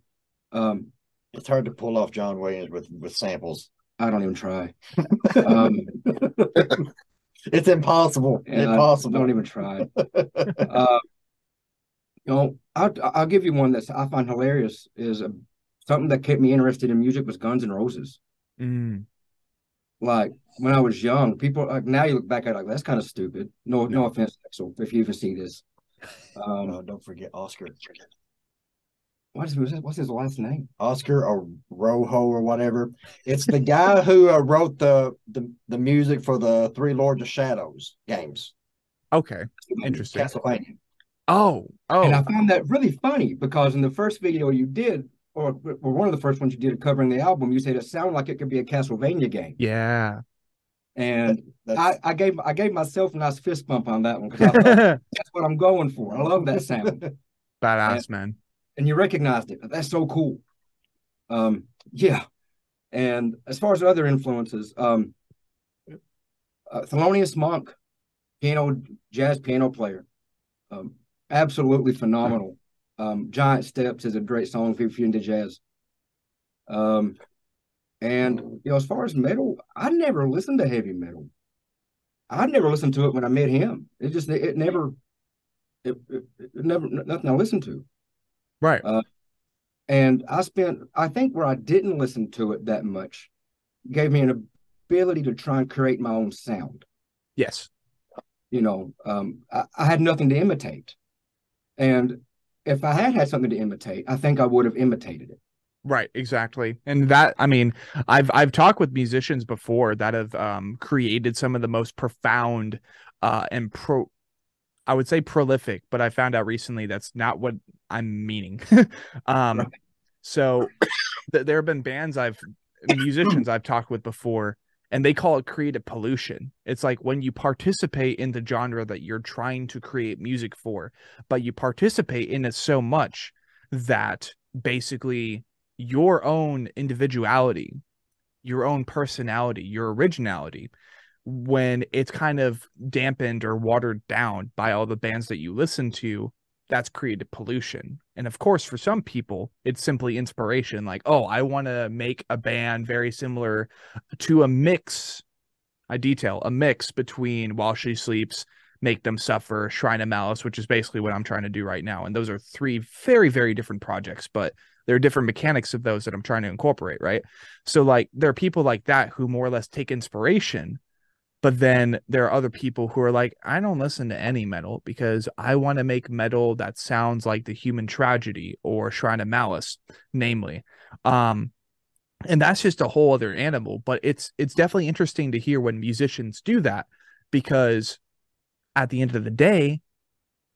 Speaker 4: Um,
Speaker 2: it's hard to pull off John Williams with with samples.
Speaker 4: I don't even try. <laughs> Um,
Speaker 2: It's impossible.
Speaker 4: and I
Speaker 2: impossible.
Speaker 4: don't even try. uh, you know, I'll, I'll give you one that I find hilarious. Is a, something that kept me interested in music was Guns and Roses.
Speaker 1: Mm,
Speaker 4: Like when I was young, people like now you look back at it like that's kind of stupid. No, no offense, Axl, if you even see this. Um,
Speaker 2: No, don't forget Oscar.
Speaker 4: what is what's his, what's his last name?
Speaker 2: Oscar or Rojo or whatever. It's the guy who uh, wrote the, the the music for the Three Lords of Shadows games.
Speaker 1: okay. Interesting.
Speaker 2: Castlevania.
Speaker 1: Oh, oh.
Speaker 4: And I
Speaker 1: oh,
Speaker 4: found that really funny because in the first video you did, or, or one of the first ones you did a covering the album, you said it sounded like it could be a Castlevania game.
Speaker 1: yeah.
Speaker 4: And I, I gave I gave myself a nice fist bump on that one because <laughs> that's what I'm going for. I love that sound, <laughs>
Speaker 1: Badass, man.
Speaker 4: and you recognized it. That's so cool. Um, yeah. And as far as other influences, um, uh, Thelonious Monk, piano jazz piano player, um, absolutely phenomenal. Um, Giant Steps is a great song if you're into jazz. Um, and you know, as far as metal, I never listened to heavy metal. I never listened to it when I met him. It just it never it, it, it never nothing I listened to.
Speaker 1: Right.
Speaker 4: And I spent I think where I didn't listen to it that much gave me an ability to try and create my own sound.
Speaker 1: yes.
Speaker 4: You know, um, I, I had nothing to imitate. And if I had had something to imitate, I think I would have imitated it.
Speaker 1: Right, exactly. And that I mean, I've I've talked with musicians before that have um created some of the most profound uh and pro I would say prolific, but I found out recently that's not what I'm meaning. <laughs> um
Speaker 4: Right.
Speaker 1: so th- there have been bands I've musicians I've talked with before and they call it creative pollution. It's like when you participate in the genre that you're trying to create music for, but you participate in it so much that basically your own individuality, your own personality, your originality, when it's kind of dampened or watered down by all the bands that you listen to, that's creative pollution. And of course, for some people, it's simply inspiration like, oh, I want to make a band very similar to a mix. I detail a mix between While She Sleeps, Make Them Suffer, Shrine of Malice, which is basically what I'm trying to do right now. And those are three very, very different projects, but there are different mechanics of those that I'm trying to incorporate, right? So, like, there are people like that who more or less take inspiration but then there are other people who are like, I don't listen to any metal because I want to make metal that sounds like the human tragedy or Shrine of Malice, namely. Um, and that's just a whole other animal, but it's it's definitely interesting to hear when musicians do that because at the end of the day,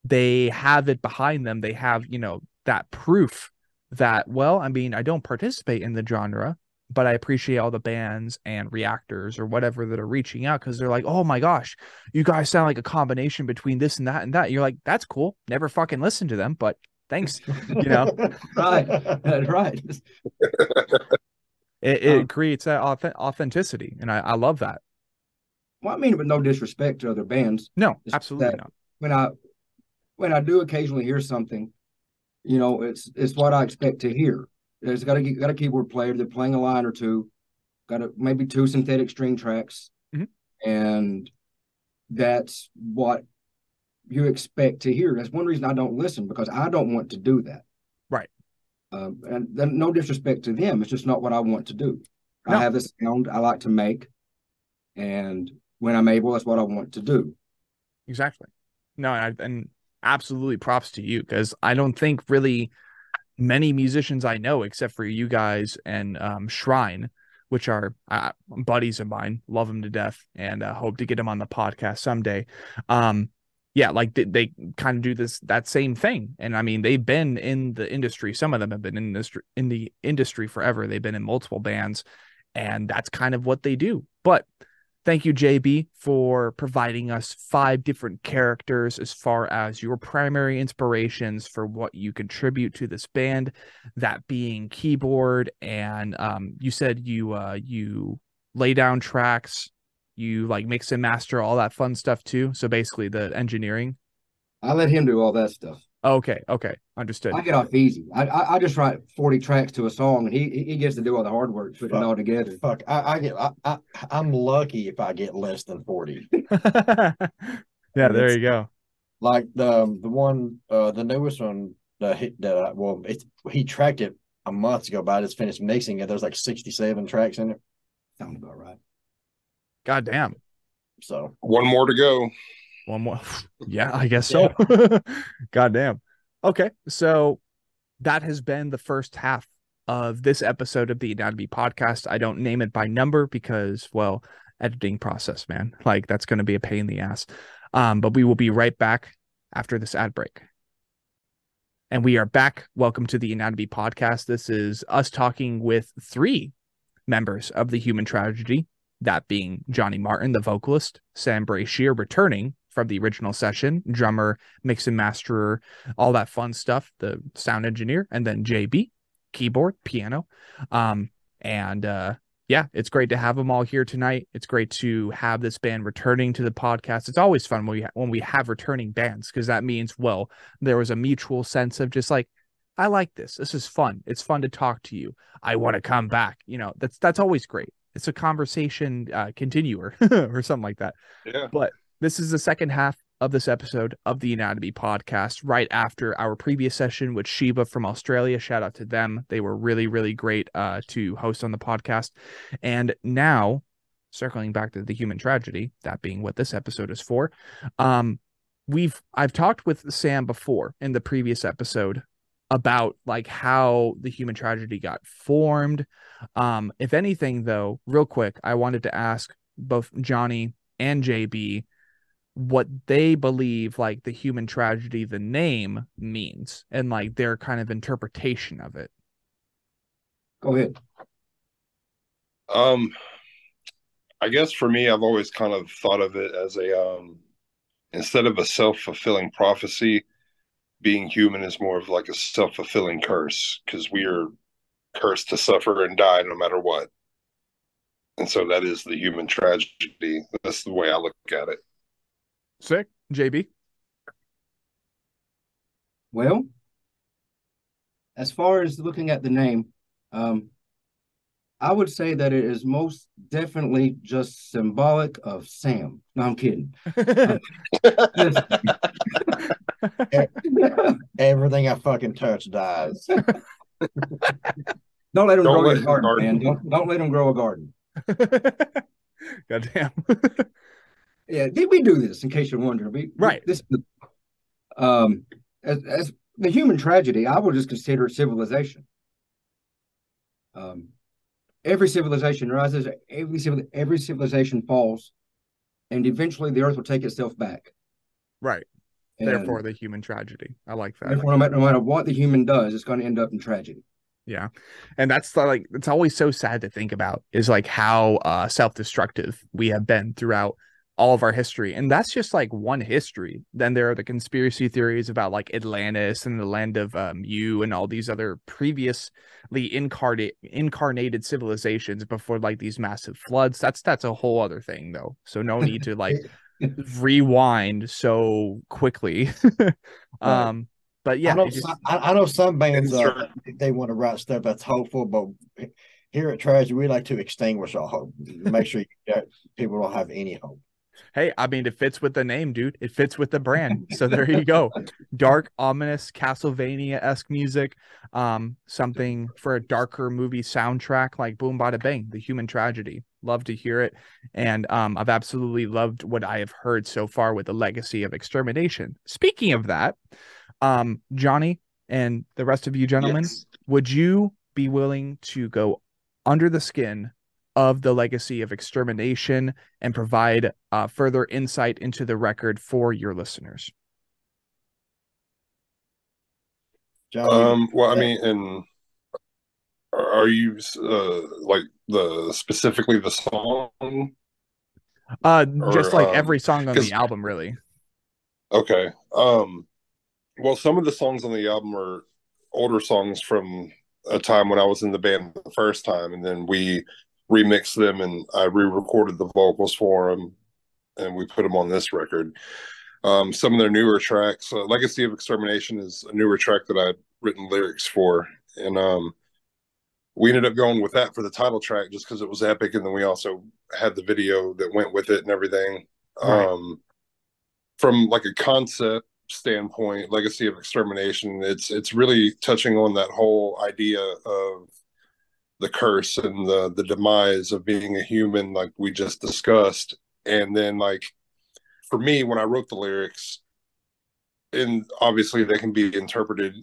Speaker 1: they have it behind them. They have, you know, that proof that, well, I mean, I don't participate in the genre, but I appreciate all the bands and reactors or whatever that are reaching out because they're like, oh my gosh, you guys sound like a combination between this and that and that. You're like, that's cool. Never fucking listen to them, but thanks. You know, <laughs>
Speaker 4: Right. <laughs> Right.
Speaker 1: it, it
Speaker 4: Um,
Speaker 1: creates that authenticity. And I, I love that.
Speaker 4: Well, I mean it with no disrespect to other bands.
Speaker 1: No,
Speaker 4: It's
Speaker 1: absolutely not.
Speaker 4: When I when I do occasionally hear something you know, it's it's what I expect to hear. There's got a got a keyboard player. They're playing a line or two. Got a, maybe two synthetic string tracks,
Speaker 1: Mhm.
Speaker 4: and that's what you expect to hear. That's one reason I don't listen because I don't want to do that.
Speaker 1: Right.
Speaker 4: Um, and then no disrespect to them, it's just not what I want to do.
Speaker 1: No.
Speaker 4: I have the sound I like to make, and when I'm able, that's what I want to do.
Speaker 1: Exactly. No, I, and absolutely props to you because I don't think really many musicians I know, except for you guys and um, Shrine, which are uh, buddies of mine, love them to death, and uh, hope to get them on the podcast someday. Um, yeah, like they, they kind of do this that same thing, and I mean they've been in the industry. Some of them have been in this in the industry forever. They've been in multiple bands, and that's kind of what they do. But Thank you, JB, for providing us five different characters as far as your primary inspirations for what you contribute to this band, that being keyboard, and um, you said you uh, you lay down tracks, you like mix and master all that fun stuff too. So basically, the engineering.
Speaker 4: I let him do all that stuff.
Speaker 1: Okay, okay, understood.
Speaker 4: I get off easy. I, I I just write forty tracks to a song, and he he gets to do all the hard work, putting it all together.
Speaker 2: Fuck, I, I get, I, I, I'm lucky if I get less than forty. <laughs>
Speaker 1: yeah, there you go.
Speaker 2: Like the the one, uh, the newest one, the hit that I, well, it's he tracked it a month ago, but I just finished mixing it. There's like 67 tracks in it,
Speaker 4: Sounds about right.
Speaker 1: God damn.
Speaker 2: so
Speaker 3: One more to go.
Speaker 1: One more. <sighs> Yeah, I guess so. <laughs> God damn. Okay. So that has been the first half of this episode of the Anatomy podcast. I don't name it by number because, well, editing process, man. Like that's going to be a pain in the ass. Um, but we will be right back after this ad break. And we are back. Welcome to the Anatomy podcast. This is us talking with three members of the human tragedy, that being Johnny Martin, the vocalist, Sam Brashear returning from the original session, drummer, mix and masterer, all that fun stuff, the sound engineer, and then JB, keyboard, piano. Um, and uh yeah, it's great to have them all here tonight. It's great to have this band returning to the podcast. It's always fun when we ha- when we have returning bands because that means well, there was a mutual sense of just like I like this. This is fun. It's fun to talk to you. I want to come back. You know, that's that's always great. It's a conversation uh, continuer <laughs> or something like that.
Speaker 3: Yeah.
Speaker 1: But this is the second half of this episode of the Anatomy podcast, right after our previous session with Sheba from Australia. Shout out to them. They were really, really great uh, to host on the podcast. And now, circling back to the human tragedy, that being what this episode is for, um, we've I've talked with Sam before in the previous episode about like how the human tragedy got formed. Um, if anything, though, real quick, I wanted to ask both Johnny and JB what they believe like the human tragedy, the name means, and like their kind of interpretation of it.
Speaker 4: Go ahead.
Speaker 3: Um, I guess for me, I've always kind of thought of it as a um, instead of a self fulfilling prophecy, being human is more of like a self fulfilling curse because we are cursed to suffer and die no matter what. And so that is the human tragedy. That's the way I look at it.
Speaker 1: Sick, JB.
Speaker 4: Well, as far as looking at the name, um, I would say that it is most definitely just symbolic of Sam. No, I'm kidding. <laughs>
Speaker 2: everything I fucking touch dies. <laughs>
Speaker 4: Don't let him
Speaker 3: Don't
Speaker 4: grow
Speaker 3: let
Speaker 4: a garden,
Speaker 3: garden.
Speaker 4: man. Don't, don't let him grow a garden. <laughs>
Speaker 1: God damn.
Speaker 4: Yeah, did we do this? In case you're wondering, we
Speaker 1: Right.
Speaker 4: This, um, as as the human tragedy, I would just consider civilization. Um, every civilization rises, every civil, every civilization falls, and eventually the earth will take itself back.
Speaker 1: right.
Speaker 4: And
Speaker 1: Therefore, the human tragedy. I like that.
Speaker 4: therefore, no matter, no matter what the human does, it's going to end up in tragedy.
Speaker 1: Yeah. And that's like it's always so sad to think about is like how uh self-destructive we have been throughout all of our history. And that's just like one history. Then there are the conspiracy theories about like Atlantis and the land of um you and all these other previously incarnate incarnated civilizations before like these massive floods. That's that's a whole other thing though. So no need to like <laughs> rewind so quickly. <laughs> um but yeah,
Speaker 2: I know,
Speaker 1: just-
Speaker 2: some, I, I know some bands uh, they want to write stuff that's hopeful, but here at Tragedy, we like to extinguish all hope. Make sure you, that people don't have any hope.
Speaker 1: Hey, I mean, it fits with the name, dude. It fits with the brand. So there you go. Dark, ominous, Castlevania esque music. Um, something for a darker movie soundtrack like Boom Bada Bang, The Human Tragedy. Love to hear it. And um, I've absolutely loved what I have heard so far with the legacy of extermination. Speaking of that, um, Johnny and the rest of you gentlemen,
Speaker 3: Yes.
Speaker 1: would you be willing to go under the skin of the legacy of extermination and provide uh, further insight into the record for your listeners?
Speaker 2: John,
Speaker 3: Um, well, I mean, and are are you uh like the specifically the song?
Speaker 1: Uh, just
Speaker 3: Or,
Speaker 1: like
Speaker 3: um,
Speaker 1: every song on the album, really.
Speaker 3: Okay. Um, well, some of the songs on the album are older songs from a time when I was in the band the first time, and then we remixed them and I re-recorded the vocals for them, and we put them on this record. Um, some of their newer tracks, uh, "Legacy of Extermination" is a newer track that I'd written lyrics for, and um, we ended up going with that for the title track just because it was epic, and then we also had the video that went with it and everything.
Speaker 1: Right.
Speaker 3: Um, from like a concept standpoint, Legacy of Extermination, it's it's really touching on that whole idea of the curse and the the demise of being a human, like we just discussed, and then like for me when I wrote the lyrics, and obviously they can be interpreted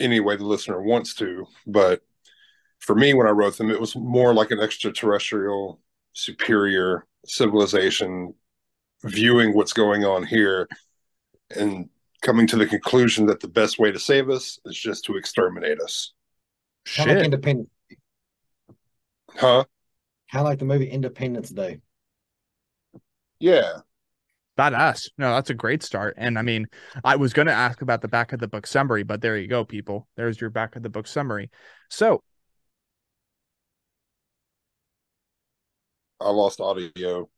Speaker 3: any way the listener wants to, but for me when I wrote them, it was more like an extraterrestrial superior civilization viewing what's going on here and coming to the conclusion that the best way to save us is just to exterminate us.
Speaker 2: kind of like
Speaker 1: Shit.
Speaker 2: Independence,
Speaker 3: Huh?
Speaker 2: kind of like the movie Independence Day.
Speaker 3: Yeah.
Speaker 1: Badass. No, that's a great start. And I mean, I was going to ask about the back of the book summary, but there you go, people. There's your back of the book summary. So,
Speaker 3: I lost audio.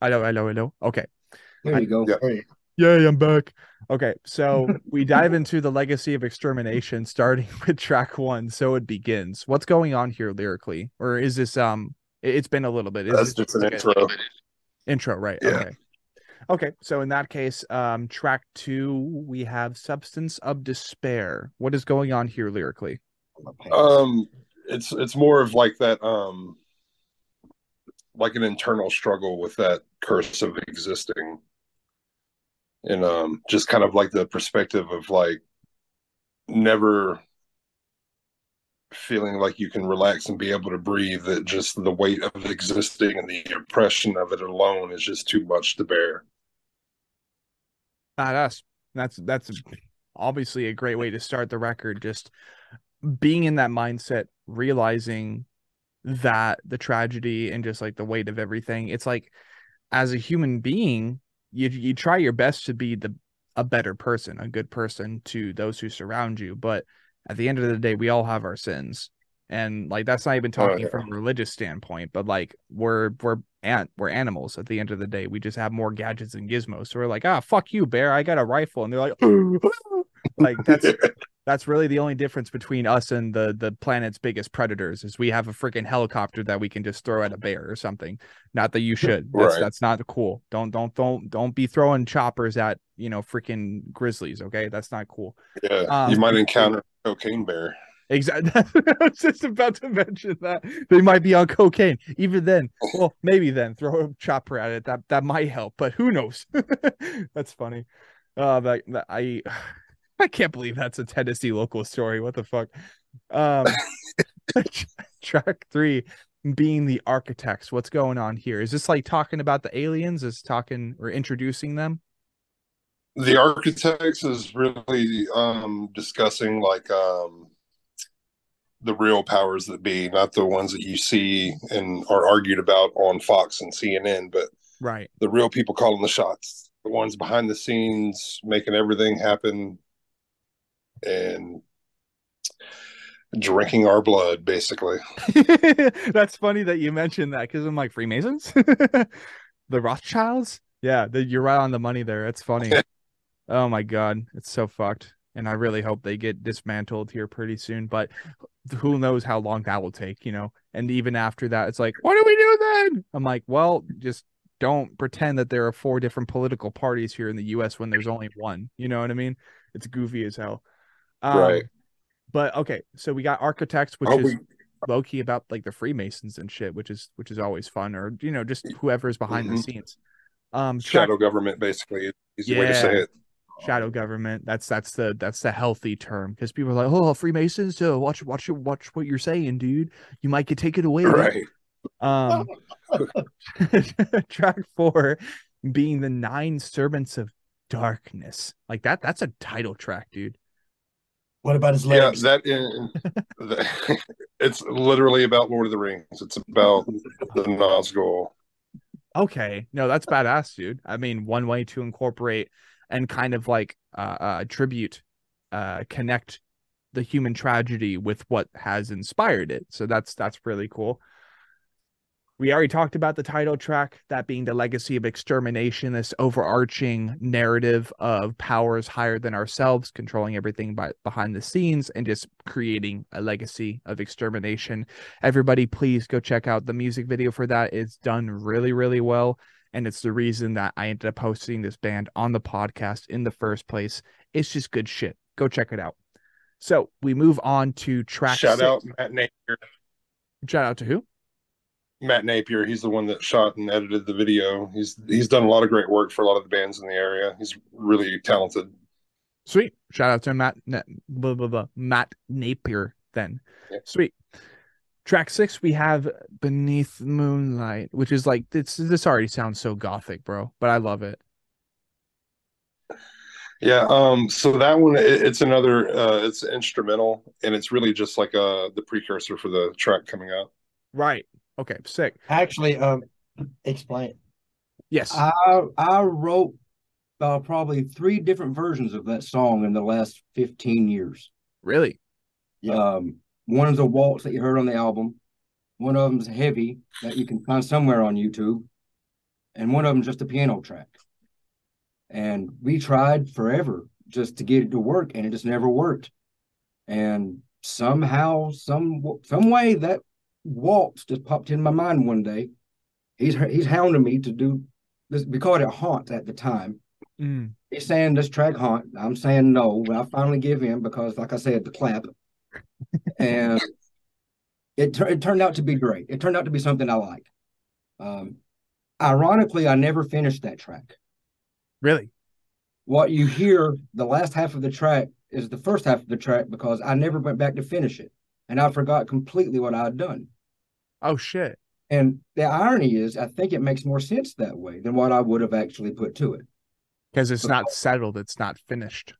Speaker 1: Hello, hello, I know, I know. Okay.
Speaker 4: There you go.
Speaker 3: Yeah.
Speaker 2: Hey,
Speaker 1: Yay, I'm back. Okay, so <laughs> we dive into the legacy of extermination, starting <laughs> with track one. So it begins. What's going on here lyrically, or is this um? it- It's been a little bit. Is
Speaker 3: That's
Speaker 1: this
Speaker 3: just an
Speaker 1: like a-
Speaker 3: intro.
Speaker 1: Intro, right?
Speaker 3: Yeah.
Speaker 1: Okay. Okay, so in that case, um, track two, we have "Substance of Despair." What is going on here lyrically?
Speaker 3: Um it's it's more of like that um like an internal struggle with that curse of existing. And um just kind of like the perspective of like never feeling like you can relax and be able to breathe that just the weight of existing and the oppression of it alone is just too much to bear
Speaker 1: Badass. That's that's obviously a great way to start the record. Just being in that mindset, realizing that the tragedy and just like the weight of everything. It's like as a human being, you you try your best to be the a better person, a good person to those who surround you. But at the end of the day, we all have our sins. And like that's not even
Speaker 3: Oh,
Speaker 1: talking
Speaker 3: yeah.
Speaker 1: from a religious standpoint, but like we're we're ant we're animals at the end of the day. We just have more gadgets and gizmos. So we're like, ah, fuck you, bear. I got a rifle. And they're like, <laughs> like <laughs> that's that's really the only difference between us and the the planet's biggest predators is we have a freaking helicopter that we can just throw at a bear or something. Not that you should. That's
Speaker 3: Right.
Speaker 1: that's not cool. Don't don't don't don't be throwing choppers at you know freaking grizzlies. Okay, that's not cool.
Speaker 3: yeah
Speaker 1: Um,
Speaker 3: you might encounter a cocaine bear
Speaker 1: Exactly. <laughs> I was just about to mention that they might be on cocaine. Even then, well, maybe then throw a chopper at it. That that might help, but who knows? <laughs> that's funny. Uh, that, that I I can't believe that's a Tennessee local story. What the fuck? Um, <laughs> track three being the architects. What's going on here? Is this like talking about the aliens? Is talking or introducing them?
Speaker 3: the architects is really um discussing like um the real powers that be not the ones that you see and are argued about on fox and cnn but
Speaker 1: Right.
Speaker 3: the real people calling the shots the ones behind the scenes making everything happen and drinking our blood basically <laughs>
Speaker 1: That's funny that you mentioned that because I'm like Freemasons. <laughs> The Rothschilds? Yeah, the, you're right on the money there. It's funny. <laughs> oh my god, it's so fucked. And I really hope they get dismantled here pretty soon. But who knows how long that will take, you know? And even after that, it's like, what do we do then? I'm like, well, just don't pretend that there are four different political parties here in the US when there's only one. You know what I mean? It's goofy as hell. Um,
Speaker 3: Right.
Speaker 1: But okay, so we got architects, which
Speaker 3: Oh,
Speaker 1: is
Speaker 3: we-
Speaker 1: low key about like the Freemasons and shit, which is which is always fun, or you know, just whoever is behind the
Speaker 3: Mhm.
Speaker 1: scenes. Um, track-
Speaker 3: Shadow government, basically, is the way to
Speaker 1: Yeah.
Speaker 3: say it.
Speaker 1: shadow government. That's that's the that's the healthy term because people are like, oh, Freemasons. So watch watch watch what you're saying, dude. You might get taken away.
Speaker 3: Right.
Speaker 1: Um, <laughs> track four being the nine servants of darkness. Like that. That's a title track, dude.
Speaker 2: What about his legs?
Speaker 3: Yeah,
Speaker 2: legs?
Speaker 3: that in, the, <laughs> it's literally about Lord of the Rings. It's about the Nazgul.
Speaker 1: Okay, no, that's badass, dude. I mean, one way to incorporate and kind of like uh, uh tribute, uh, connect the human tragedy with what has inspired it. So that's that's really cool. We already talked about the title track, that being the legacy of extermination, this overarching narrative of powers higher than ourselves, controlling everything by behind the scenes and just creating a legacy of extermination. Everybody, please go check out the music video for that. It's done really, really well. And it's the reason that I ended up hosting this band on the podcast in the first place. It's just good shit. Go check it out. So we move on to track
Speaker 3: Shout
Speaker 1: six.
Speaker 3: out Matt Napier.
Speaker 1: Shout out to who?
Speaker 3: Matt Napier. He's the one that shot and edited the video. He's he's done a lot of great work for a lot of the bands in the area. He's really talented.
Speaker 1: Sweet. Shout out to Matt Na- blah, blah, blah, Matt Napier then.
Speaker 3: Yeah.
Speaker 1: Sweet. Track six, we have Beneath Moonlight, which is like this this already sounds so gothic, bro. But I love it.
Speaker 3: Yeah. Um. So that one, it, it's another. Uh, it's instrumental, and it's really just like uh the precursor for the track coming up.
Speaker 1: Right. Okay, sick.
Speaker 2: Actually, um, explain.
Speaker 1: Yes.
Speaker 4: I I wrote uh, probably three different versions of that song in the last 15 years.
Speaker 1: really?
Speaker 2: Yeah.
Speaker 4: Um, one is a waltz that you heard on the album. One of them's heavy that you can find somewhere on YouTube, and one of them's just a piano track. And we tried forever just to get it to work, and it just never worked. And somehow, some some way, that waltz just popped in my mind one day. He's he's hounding me to do this. We called it haunt at the time.
Speaker 1: Mm.
Speaker 4: He's saying this track haunt. I'm saying no. But I finally give in because, like I said, the clap. and it, tur- it turned out to be great. It turned out to be something I like. Um, ironically, I never finished that track.
Speaker 1: Really?
Speaker 4: What you hear, the last half of the track, is the first half of the track because I never went back to finish it. And I forgot completely what I had done.
Speaker 1: Oh shit.
Speaker 4: And the irony is, I think it makes more sense that way than what I would have actually put to it.
Speaker 1: Because it's not settled, it's not finished.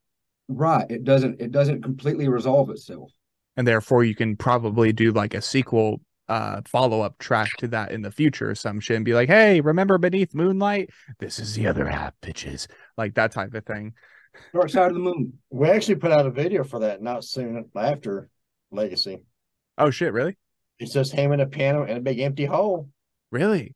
Speaker 4: Right. It doesn't. It doesn't completely resolve itself.
Speaker 1: And therefore you can probably do like a sequel uh follow-up track to that in the future or some shit and be like, hey, remember beneath moonlight? This is the other half, bitches. Like that type of thing.
Speaker 4: Dark Side of the Moon.
Speaker 2: We actually put out a video for that not soon after Legacy.
Speaker 1: Oh shit, really?
Speaker 2: It's just him and a piano and a big empty hole.
Speaker 1: Really?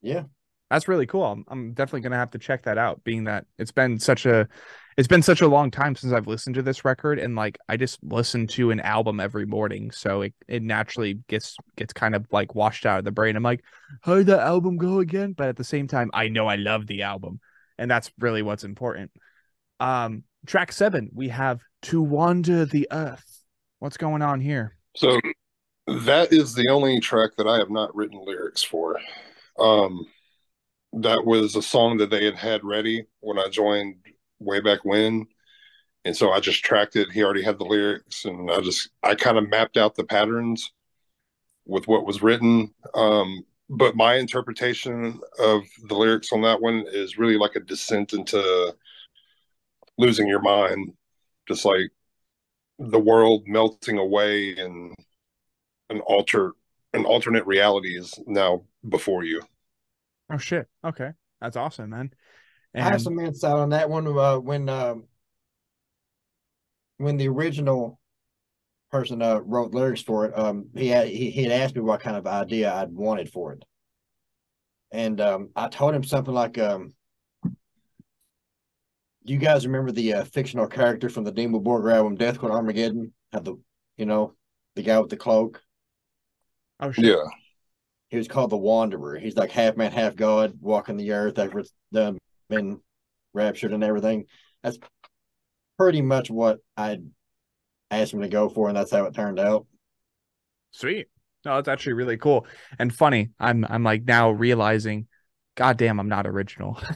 Speaker 2: Yeah.
Speaker 1: That's really cool. I'm, I'm definitely gonna have to check that out, being that it's been such a it's been such a long time since I've listened to this record and like I just listen to an album every morning. So it, it naturally gets gets kind of like washed out of the brain. I'm like, how did that album go again? But at the same time, I know I love the album. And that's really what's important. Um track seven, we have To Wander the Earth. What's going on here?
Speaker 3: So that is the only track that I have not written lyrics for. Um, that was a song that they had had ready when I joined way back when. And so I just tracked it. He already had the lyrics and I just, I kind of mapped out the patterns with what was written. Um, but my interpretation of the lyrics on that one is really like a descent into losing your mind, just like the world melting away and an alter an alternate reality is now before you.
Speaker 1: Oh shit. Okay. That's awesome, man.
Speaker 2: I have some insight on that one. Uh, when um, when the original person uh, wrote lyrics for it, um, he had he, he had asked me what kind of idea I'd wanted for it, and um, I told him something like, um, "Do you guys remember the uh, fictional character from the Dimmu Borgir album Death Cult Armageddon? Had the, you know, the guy with the cloak?
Speaker 1: Oh shit.
Speaker 3: Yeah.
Speaker 2: He was called the Wanderer. He's like half man, half god, walking the earth after it's done been raptured and everything. That's pretty much what I asked him to go for, and that's how it turned out.
Speaker 1: Sweet. No, it's actually really cool and funny. I'm I'm like now realizing, god damn, I'm not original. <laughs>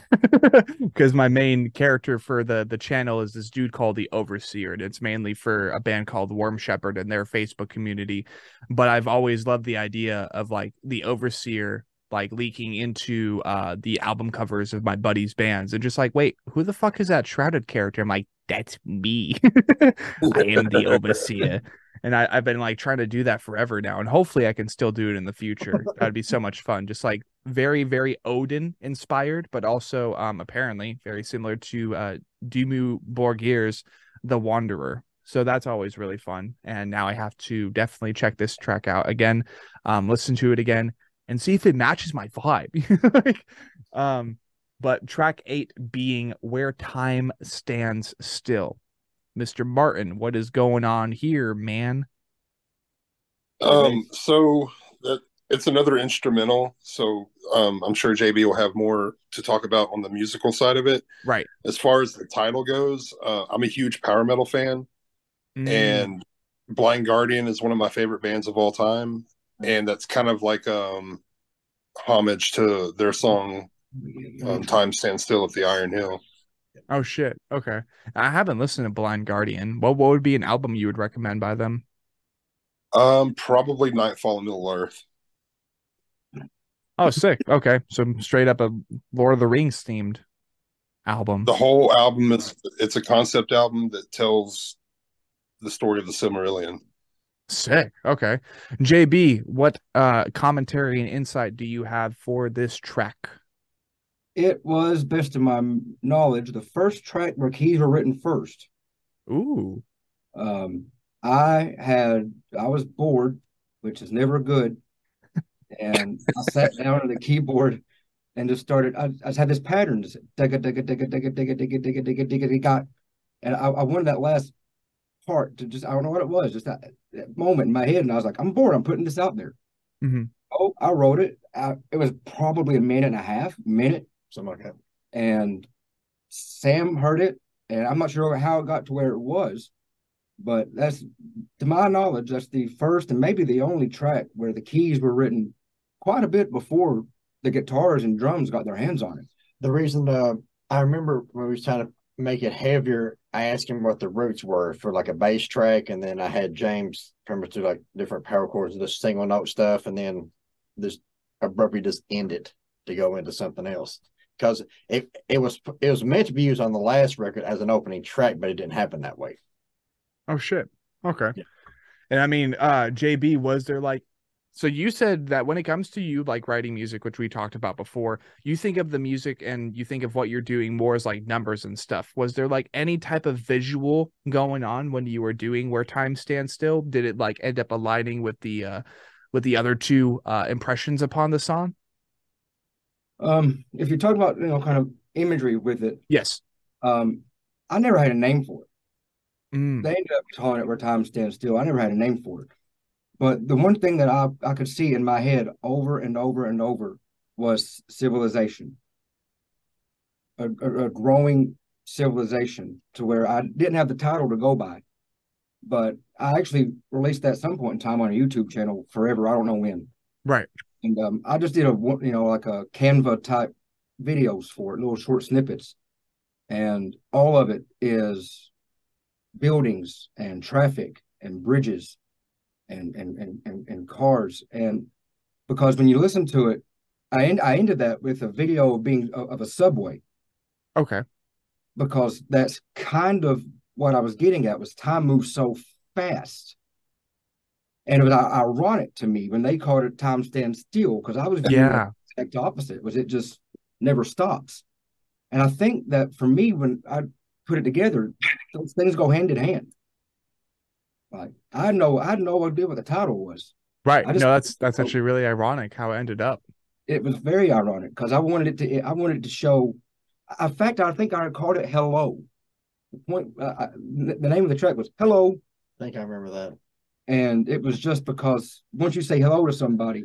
Speaker 1: Because my main character for the the channel is this dude called the Overseer, and it's mainly for a band called Worm Shepherd and their Facebook community. But I've always loved the idea of like the Overseer like leaking into uh the album covers of my buddies' bands and just like, wait, who the fuck is that shrouded character? I'm like, that's me. <laughs> I am the Overseer and I, have been like trying to do that forever now, and hopefully I can still do it in the future. That'd be so much fun. Just like very, very Odin inspired, but also um apparently very similar to uh Dimmu Borgir's The Wanderer. So that's always really fun. And now I have to definitely check this track out again, um, listen to it again, and see if it matches my vibe. <laughs> like, um, but track eight being Where Time Stands Still. Mr. Martin, what is going on here, man?
Speaker 3: Um, so it's another instrumental. So um, I'm sure JB will have more to talk about on the musical side of it.
Speaker 1: Right.
Speaker 3: As far as the title goes, uh, I'm a huge power metal fan, mm. and Blind Guardian is one of my favorite bands of all time, and that's kind of like um homage to their song um, "Time Stands Still" of the Iron Hill.
Speaker 1: Oh shit. Okay. I haven't listened to Blind Guardian. What what would be an album you would recommend by them?
Speaker 3: Um, probably Nightfall in Middle Earth.
Speaker 1: Oh, sick. Okay. So straight up a Lord of the Rings themed album.
Speaker 3: The whole album is it's a concept album that tells the story of the Silmarillion.
Speaker 1: Sick. Okay. JB, what uh commentary and insight do you have for this track?
Speaker 4: It was, best of my knowledge, the first track where keys were written first.
Speaker 1: Ooh.
Speaker 4: Um, I had I was bored, which is never good, and I sat down at the keyboard and just started. I, I just had this pattern, just digga digga digga digga digga digga digga digga digga digga, and I, I wanted that last part to just I don't know what it was, just that, that moment in my head, and I was like, I'm bored. I'm putting this out there.
Speaker 1: Mm-hmm.
Speaker 4: Oh, I wrote it. I, it was probably a minute and a half, minute,
Speaker 2: something like that.
Speaker 4: And Sam heard it, and I'm not sure how it got to where it was, but that's to my knowledge, that's the first and maybe the only track where the keys were written quite a bit before the guitars and drums got their hands on it.
Speaker 2: The reason uh, I remember when we was trying to make it heavier, I asked him what the roots were for like a bass track, and then I had James come to like different power chords, the single note stuff, and then this abruptly just end it to go into something else because it it was it was meant to be used on the last record as an opening track, but it didn't happen that way.
Speaker 1: Oh shit. Okay. Yeah. And I mean, uh JB, was there like so you said that when it comes to you like writing music, which we talked about before, you think of the music and you think of what you're doing more as like numbers and stuff. Was there like any type of visual going on when you were doing where time stands still? Did it like end up aligning with the uh with the other two uh impressions upon the song?
Speaker 4: Um, if you're talking about you know kind of imagery with it,
Speaker 1: yes.
Speaker 4: Um, I never had a name for it.
Speaker 1: Mm.
Speaker 4: They ended up calling it "Where Time Stands Still." I never had a name for it, but the one thing that I I could see in my head over and over and over was civilization, a, a, a growing civilization to where I didn't have the title to go by, but I actually released that some point in time on a YouTube channel forever. I don't know when.
Speaker 1: Right.
Speaker 4: And um, I just did a you know like a Canva type videos for it, little short snippets, and all of it is buildings and traffic and bridges and and and and, and cars and because when you listen to it, I end, I ended that with a video of being of a subway.
Speaker 1: Okay.
Speaker 4: Because that's kind of what I was getting at was time moves so fast and it was uh, ironic to me when they called it time stand still because I was
Speaker 1: yeah
Speaker 4: exact opposite was it just never stops. And I think that for me, when I put it together, those things go hand in hand. Like I know I had no idea what the title was.
Speaker 1: Right. Just, no, that's that's actually really ironic how it ended up.
Speaker 4: it was very ironic because I wanted it to I wanted to show. In fact, I think I called it "Hello." The point, uh, the name of the track was "Hello."
Speaker 2: I think I remember that.
Speaker 4: And it was just because once you say hello to somebody,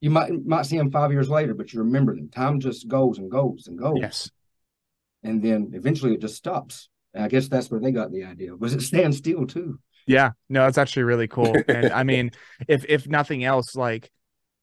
Speaker 4: you might might see them five years later, but you remember them. Time just goes and goes and goes.
Speaker 1: Yes.
Speaker 4: And then eventually it just stops. And I guess that's where they got the idea. Was it stand still too?
Speaker 1: Yeah, no, it's actually really cool. And I <laughs> mean, if if nothing else, like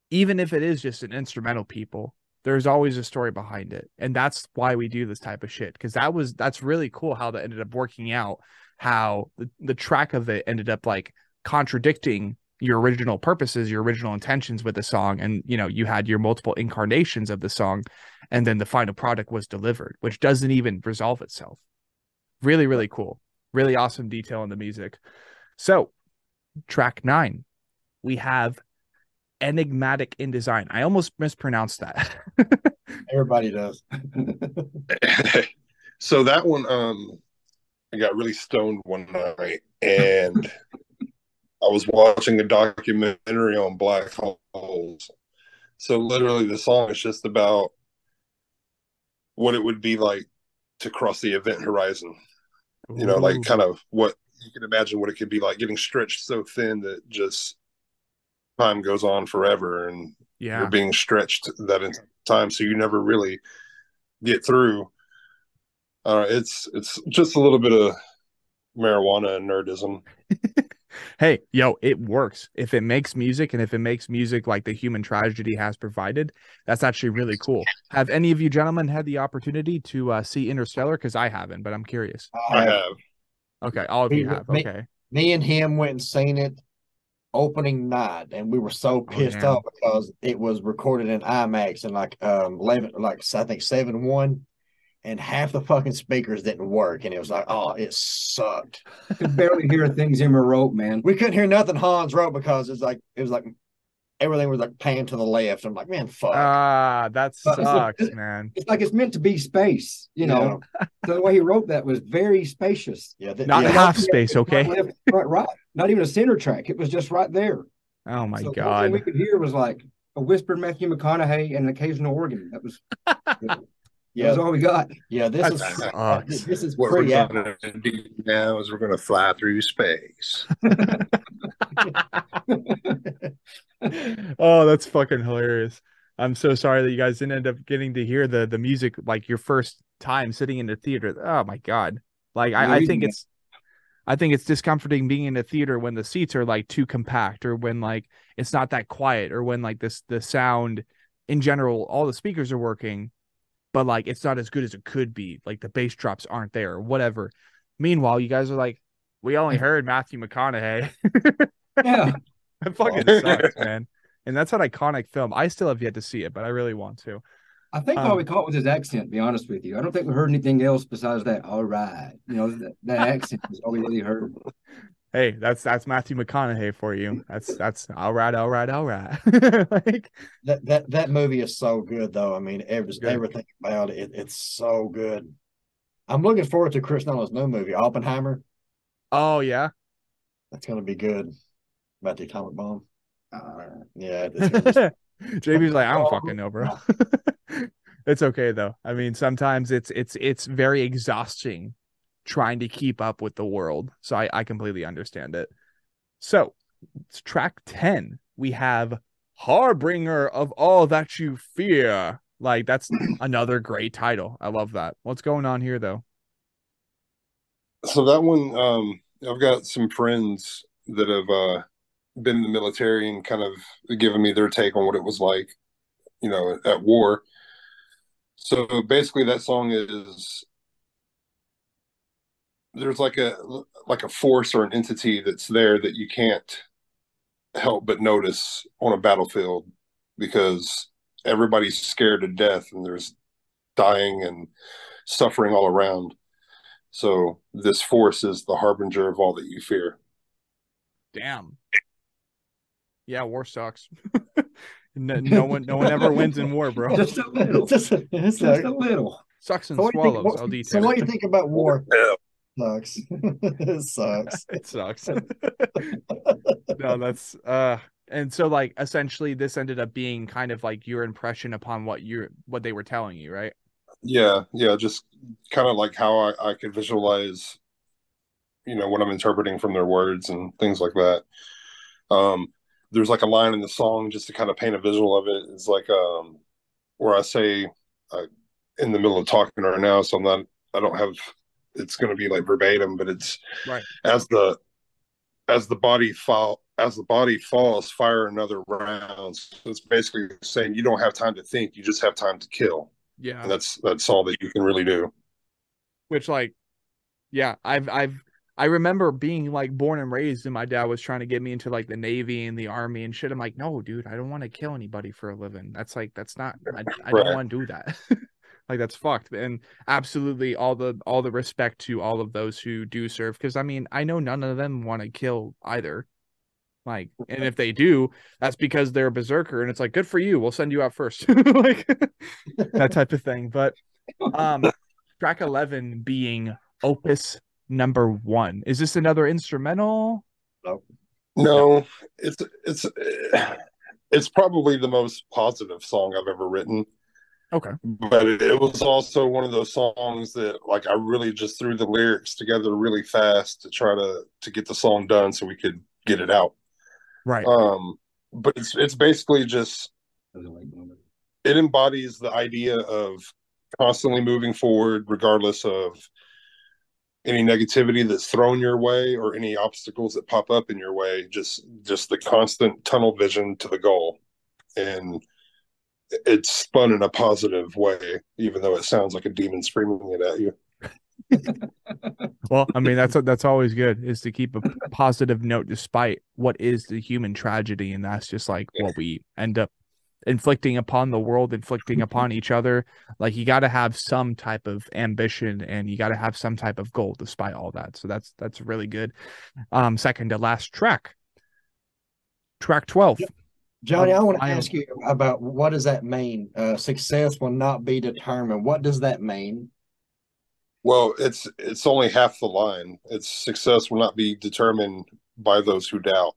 Speaker 1: even if it is just an instrumental people, there's always a story behind it. And that's why we do this type of shit. Cause that was that's really cool how that ended up working out, how the, the track of it ended up like contradicting your original purposes, your original intentions with the song. And you know, you had your multiple incarnations of the song, and then the final product was delivered, which doesn't even resolve itself. Really, really cool. Really awesome detail in the music. So, track nine, we have enigmatic in design. I almost mispronounced that. <laughs>
Speaker 2: Everybody does. <laughs>
Speaker 3: so that one, um, I got really stoned one night, and I was watching a documentary on black holes. So literally, the song is just about what it would be like to cross the event horizon. You know, like kind of what you can imagine what it could be like getting stretched so thin that just time goes on forever and
Speaker 1: yeah.
Speaker 3: you're being stretched that time so you never really get through. Uh, it's it's just a little bit of marijuana and nerdism. <laughs>
Speaker 1: Hey yo it works. If it makes music and if it makes music like the human tragedy has provided that's actually really cool. Have any of you gentlemen had the opportunity to uh, see interstellar? Because i haven't but i'm curious.
Speaker 3: I have
Speaker 1: Okay, all of you have.
Speaker 2: Me,
Speaker 1: okay.
Speaker 2: Me and him went and seen it opening night, and we were so oh, pissed oh, off because it was recorded in IMAX and like um eleven, like I think seven one, and half the fucking speakers didn't work, and it was like, oh, it sucked. <laughs>
Speaker 4: could barely hear things Zimmer wrote, man.
Speaker 2: We couldn't hear nothing Hans wrote because it's like it was like everything was like paying to the left. I'm like, man, fuck.
Speaker 1: Ah, that sucks, it's, man.
Speaker 4: It's like it's meant to be space, you know. Yeah. so the way he wrote that was very spacious.
Speaker 1: Yeah, the, not yeah, half space, okay.
Speaker 4: Left, right, right, not even a center track. It was just right there.
Speaker 1: Oh my so god!
Speaker 4: we could hear was like a whispered Matthew McConaughey and an occasional organ. That was. <laughs> Yeah, that's all we got.
Speaker 2: Yeah, this is uh, this is
Speaker 3: what we're going to do now is we're going to fly through space. <laughs> <laughs>
Speaker 1: oh, that's fucking hilarious. I'm so sorry that you guys didn't end up getting to hear the the music like your first time sitting in the theater. Oh my god! Like I, I think it's I think it's discomforting being in a theater when the seats are like too compact or when like it's not that quiet or when like this the sound in general all the speakers are working but like it's not as good as it could be. Like the bass drops aren't there or whatever. Meanwhile, you guys are like, we only heard Matthew McConaughey.
Speaker 4: yeah. <laughs>
Speaker 1: it fucking sucks, man. And that's an iconic film. I still have yet to see it, but I really want to.
Speaker 4: I think um, all we caught was his accent, be honest with you. I don't think we heard anything else besides that. All right. You know, that, that accent is all we really heard <laughs>
Speaker 1: hey, that's that's Matthew McConaughey for you. That's that's all right, all right, all right. <laughs>
Speaker 2: like that that that movie is so good though. I mean, every, everything about it, it's so good. I'm looking forward to Chris Nolan's new movie, Oppenheimer.
Speaker 1: Oh yeah,
Speaker 2: that's gonna be good about the atomic bomb. Uh, yeah, <laughs>
Speaker 1: JB's like, I don't fucking know, bro. <laughs> it's okay though. I mean, sometimes it's it's it's very exhausting trying to keep up with the world. So I, I completely understand it. So it's track 10. We have Harbinger of All That You Fear. Like that's <clears throat> another great title. I love that. What's going on here though?
Speaker 3: So that one, um, I've got some friends that have uh, been in the military and kind of given me their take on what it was like, you know, at war. So basically, that song is there's like a like a force or an entity that's there that you can't help but notice on a battlefield because everybody's scared to death and there's dying and suffering all around. So this force is the harbinger of all that you fear.
Speaker 1: Damn. Yeah, war sucks. <laughs> no, no, one, no one ever wins in war, bro.
Speaker 4: Just a little. <laughs> Just a, just a little.
Speaker 1: Sucks and so swallows.
Speaker 2: Think, so what do you think about war? <laughs> sucks. it sucks.
Speaker 1: it sucks. no, that's uh And so like essentially this ended up being kind of like your impression upon what you're what they were telling you, right?
Speaker 3: Yeah, yeah, just kind of like how I, I could visualize, you know, what I'm interpreting from their words and things like that. Um, there's like a line in the song just to kind of paint a visual of it. It's like um, where I say uh, in the middle of talking right now, so I'm not, I don't have, it's going to be like verbatim, but it's
Speaker 1: right
Speaker 3: as the as the body fall as the body falls, fire another round. So it's basically saying you don't have time to think, you just have time to kill.
Speaker 1: Yeah.
Speaker 3: And that's that's all that you can really do.
Speaker 1: Which like yeah, I've I've I remember being like born and raised and my dad was trying to get me into like the Navy and the Army and shit. I'm like, no, dude, I don't want to kill anybody for a living. That's like that's not I, I
Speaker 3: Right.
Speaker 1: don't want to do that. <laughs> like that's fucked. And absolutely all the all the respect to all of those who do serve. Cause I mean, I know none of them want to kill either. Like, and if they do, that's because they're a berserker, and it's like, good for you. We'll send you out first, <laughs> like that type of thing. But um, track eleven being Opus number one. Is this another instrumental?
Speaker 3: No, no, it's it's it's probably the most positive song I've ever written.
Speaker 1: Okay.
Speaker 3: But it, it was also one of those songs that like I really just threw the lyrics together really fast to try to to get the song done so we could get it out.
Speaker 1: Right.
Speaker 3: Um but it's it's basically just
Speaker 4: Doesn't like number.
Speaker 3: it embodies the idea of constantly moving forward regardless of any negativity that's thrown your way or any obstacles that pop up in your way just just the constant tunnel vision to the goal and it's spun in a positive way even though it sounds like a demon screaming it at you <laughs>
Speaker 1: Well, I mean that's that's always good is to keep a positive note despite what is the human tragedy, and that's just like what we end up inflicting upon the world, inflicting upon each other. Like you got to have some type of ambition, and you got to have some type of goal despite all that. So that's that's really good. Um, second to last track, track twelve.
Speaker 2: Johnny, I want to
Speaker 1: I
Speaker 2: ask you about what does that mean? Uh, success will not be determined. What does that mean?
Speaker 3: Well it's it's only half the line it's success will not be determined by those who doubt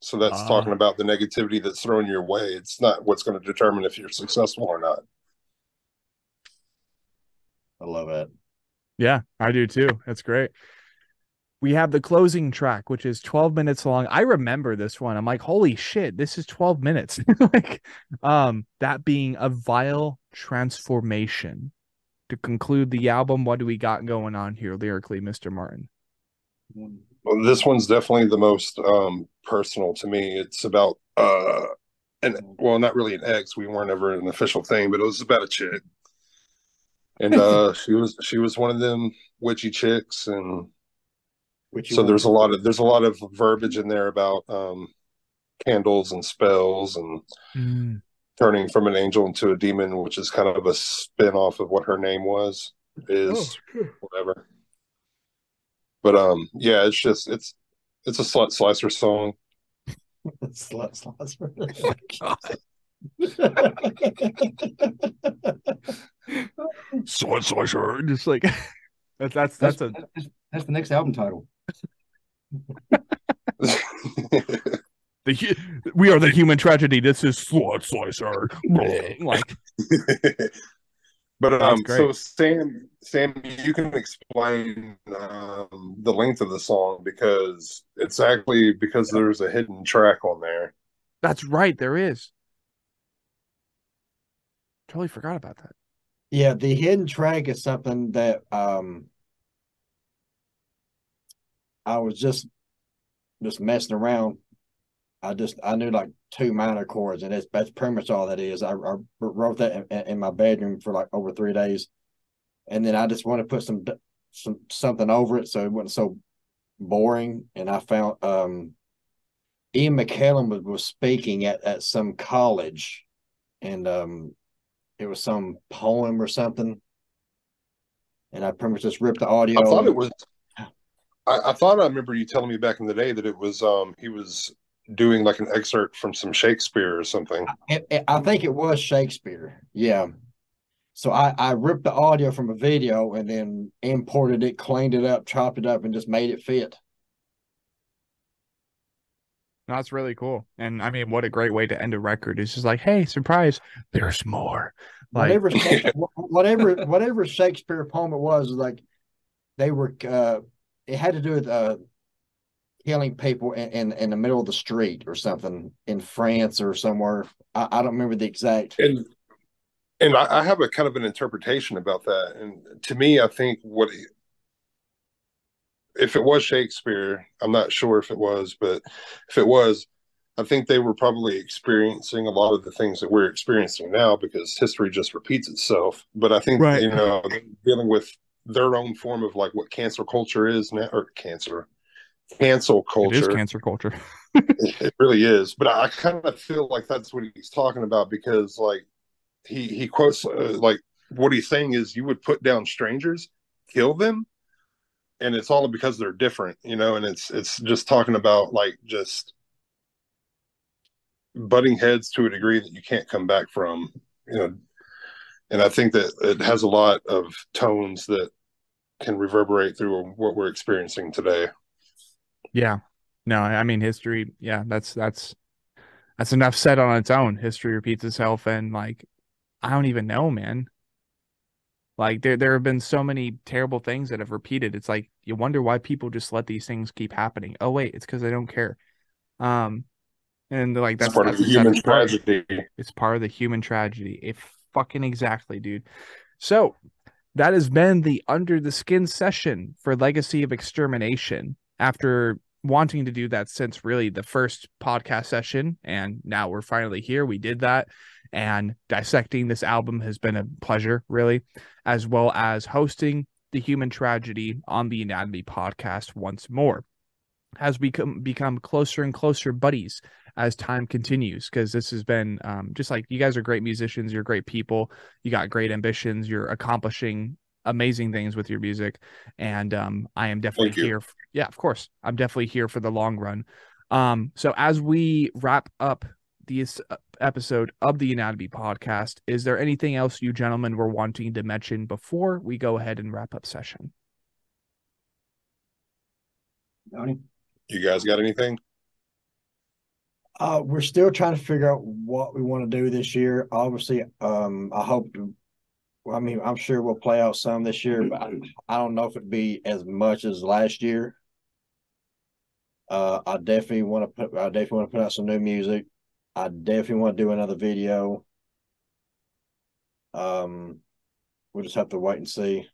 Speaker 3: so that's
Speaker 1: Ah.
Speaker 3: talking about the negativity that's thrown your way it's not what's going to determine if you're successful or not
Speaker 2: I love it.
Speaker 1: Yeah, I do too. That's great. We have the closing track, which is 12 minutes long. I remember this one. I'm like, holy shit, this is 12 minutes. <laughs> like, um, that being a vile transformation. To conclude the album, what do we got going on here lyrically, Mr. Martin?
Speaker 3: well, this one's definitely the most um personal to me it's about uh and well not really an ex we weren't ever an official thing but it was about a chick and uh <laughs> she was she was one of them witchy chicks and
Speaker 2: Which you
Speaker 3: so there's a lot of there's a lot of verbiage in there about um candles and spells and turning from an angel into a demon which is kind of a spin-off of what her name was is whatever but um yeah it's just it's it's a slut slicer song <laughs>
Speaker 2: Slut slicer. <laughs>
Speaker 1: Sword <laughs> slasher. Just like that's that's that's a
Speaker 4: that's, that's the next album title.
Speaker 1: The we are the human tragedy. This is Sword Slicer. like <laughs>
Speaker 3: but um so sam sam you can explain um the length of the song because it's actually because there's a hidden track on there
Speaker 1: that's right, there is. Totally forgot about that.
Speaker 2: Yeah, the hidden track is something that um I was just just messing around. I just I knew like two minor chords, and that's that's pretty much all that is. I, I wrote that in, in my bedroom for like over three days, and then I just wanted to put some some something over it so it wasn't so boring. And I found um Ian McKellen was, was speaking at at some college, and um it was some poem or something. And I pretty much just ripped the audio.
Speaker 3: i thought it was I, I thought i remember you telling me back in the day that it was um he was doing like an excerpt from some shakespeare or something
Speaker 2: It, it- I think it was Shakespeare. Yeah. So I, I ripped the audio from a video and then imported it, cleaned it up, chopped it up, and just made it fit.
Speaker 1: That's really cool. And I mean, what a great way to end a record. It's just like, hey, surprise, there's more. Like,
Speaker 2: whatever, <laughs> whatever, whatever Shakespeare poem it was, like they were. uh It had to do with uh killing people in, in, in the middle of the street or something in France or somewhere. I, I don't remember the exact.
Speaker 3: and and I, I have a kind of an interpretation about that. And to me, I think what if it was Shakespeare, I'm not sure if it was, but if it was, I think they were probably experiencing a lot of the things that we're experiencing now because history just repeats itself. But I think
Speaker 1: Right.
Speaker 3: you know dealing with their own form of like what cancer culture is now, or cancer, cancel culture.
Speaker 1: it is cancer culture. <laughs>
Speaker 3: It, it really is. But I, kind of feel like that's what he's talking about because like he he quotes uh, like what he's saying is you would put down strangers, kill them, and it's all because they're different, you know. And it's it's just talking about like just butting heads to a degree that you can't come back from, you know. And I think that it has a lot of tones that can reverberate through what we're experiencing today.
Speaker 1: Yeah. No, I mean history, yeah, that's that's that's enough said on its own. History repeats itself and like I don't even know, man. Like there there have been so many terrible things that have repeated. It's like you wonder why people just let these things keep happening. Oh wait, it's because they don't care. Um and like
Speaker 3: That's
Speaker 1: that's
Speaker 3: part of the human
Speaker 1: saddest part.
Speaker 3: tragedy.
Speaker 1: It's part of the human tragedy. It fucking exactly, dude. So that has been the under the skin session for Legacy of Extermination. After wanting to do that since really the first podcast session, and now we're finally here. We did that, and dissecting this album has been a pleasure, really, as well as hosting the human tragedy on the Anatomy podcast once more. As we come become closer and closer buddies as time continues because this has been um, just like you guys are great musicians you're great people you got great ambitions you're accomplishing amazing things with your music and um, i am definitely here f- yeah of course i'm definitely here for the long run um, so as we wrap up this uh, episode of the anatomy podcast is there anything else you gentlemen were wanting to mention before we go ahead and wrap up session
Speaker 3: You guys got anything?
Speaker 2: Uh, we're still trying to figure out what we want to do this year. Obviously, um, I hope to. I mean, I'm sure we'll play out some this year, but I, I don't know if it'd be as much as last year. Uh, I definitely want to put. I definitely want to put out some new music. I definitely want to do another video. Um, we'll just have to wait and see.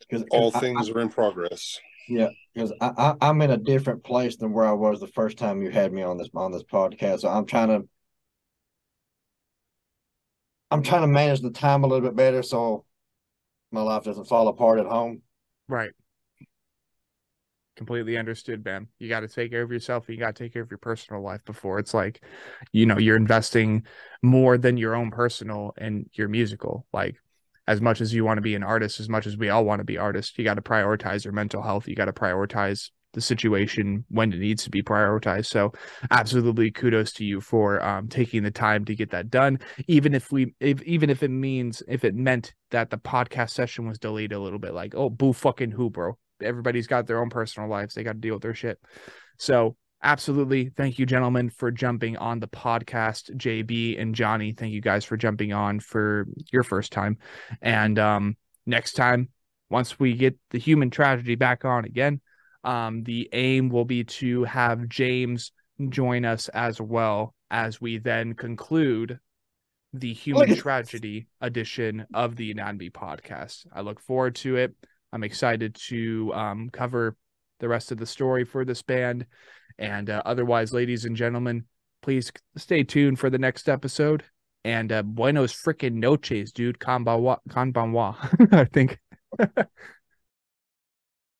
Speaker 2: Because
Speaker 3: All things are in progress.
Speaker 2: Yeah, because I, I I'm in a different place than where I was the first time you had me on this on this podcast. So I'm trying to I'm trying to manage the time a little bit better so my life doesn't fall apart at home.
Speaker 1: Right. Completely understood, man. You got to take care of yourself. You got to take care of your personal life before it's like, you know, you're investing more than your own personal and your musical. Like, as much as you want to be an artist, as much as we all want to be artists, you got to prioritize your mental health. You got to prioritize the situation when it needs to be prioritized. So, absolutely kudos to you for um, taking the time to get that done. Even if we, if even if it means, if it meant that the podcast session was delayed a little bit, like, oh, boo fucking who, bro. Everybody's got their own personal lives. They got to deal with their shit. So, absolutely. Thank you, gentlemen, for jumping on the podcast. JB and Johnny, thank you guys for jumping on for your first time. And um, next time, once we get the human tragedy back on again, um, the aim will be to have James join us as well as we then conclude the human tragedy edition of the Anatomy podcast. I look forward to it. I'm excited to um, cover the rest of the story for this band. And uh, otherwise, ladies and gentlemen, please stay tuned for the next episode. And uh, buenos freaking noches, dude. Konbanwa. Konbanwa, <laughs> I think. <laughs>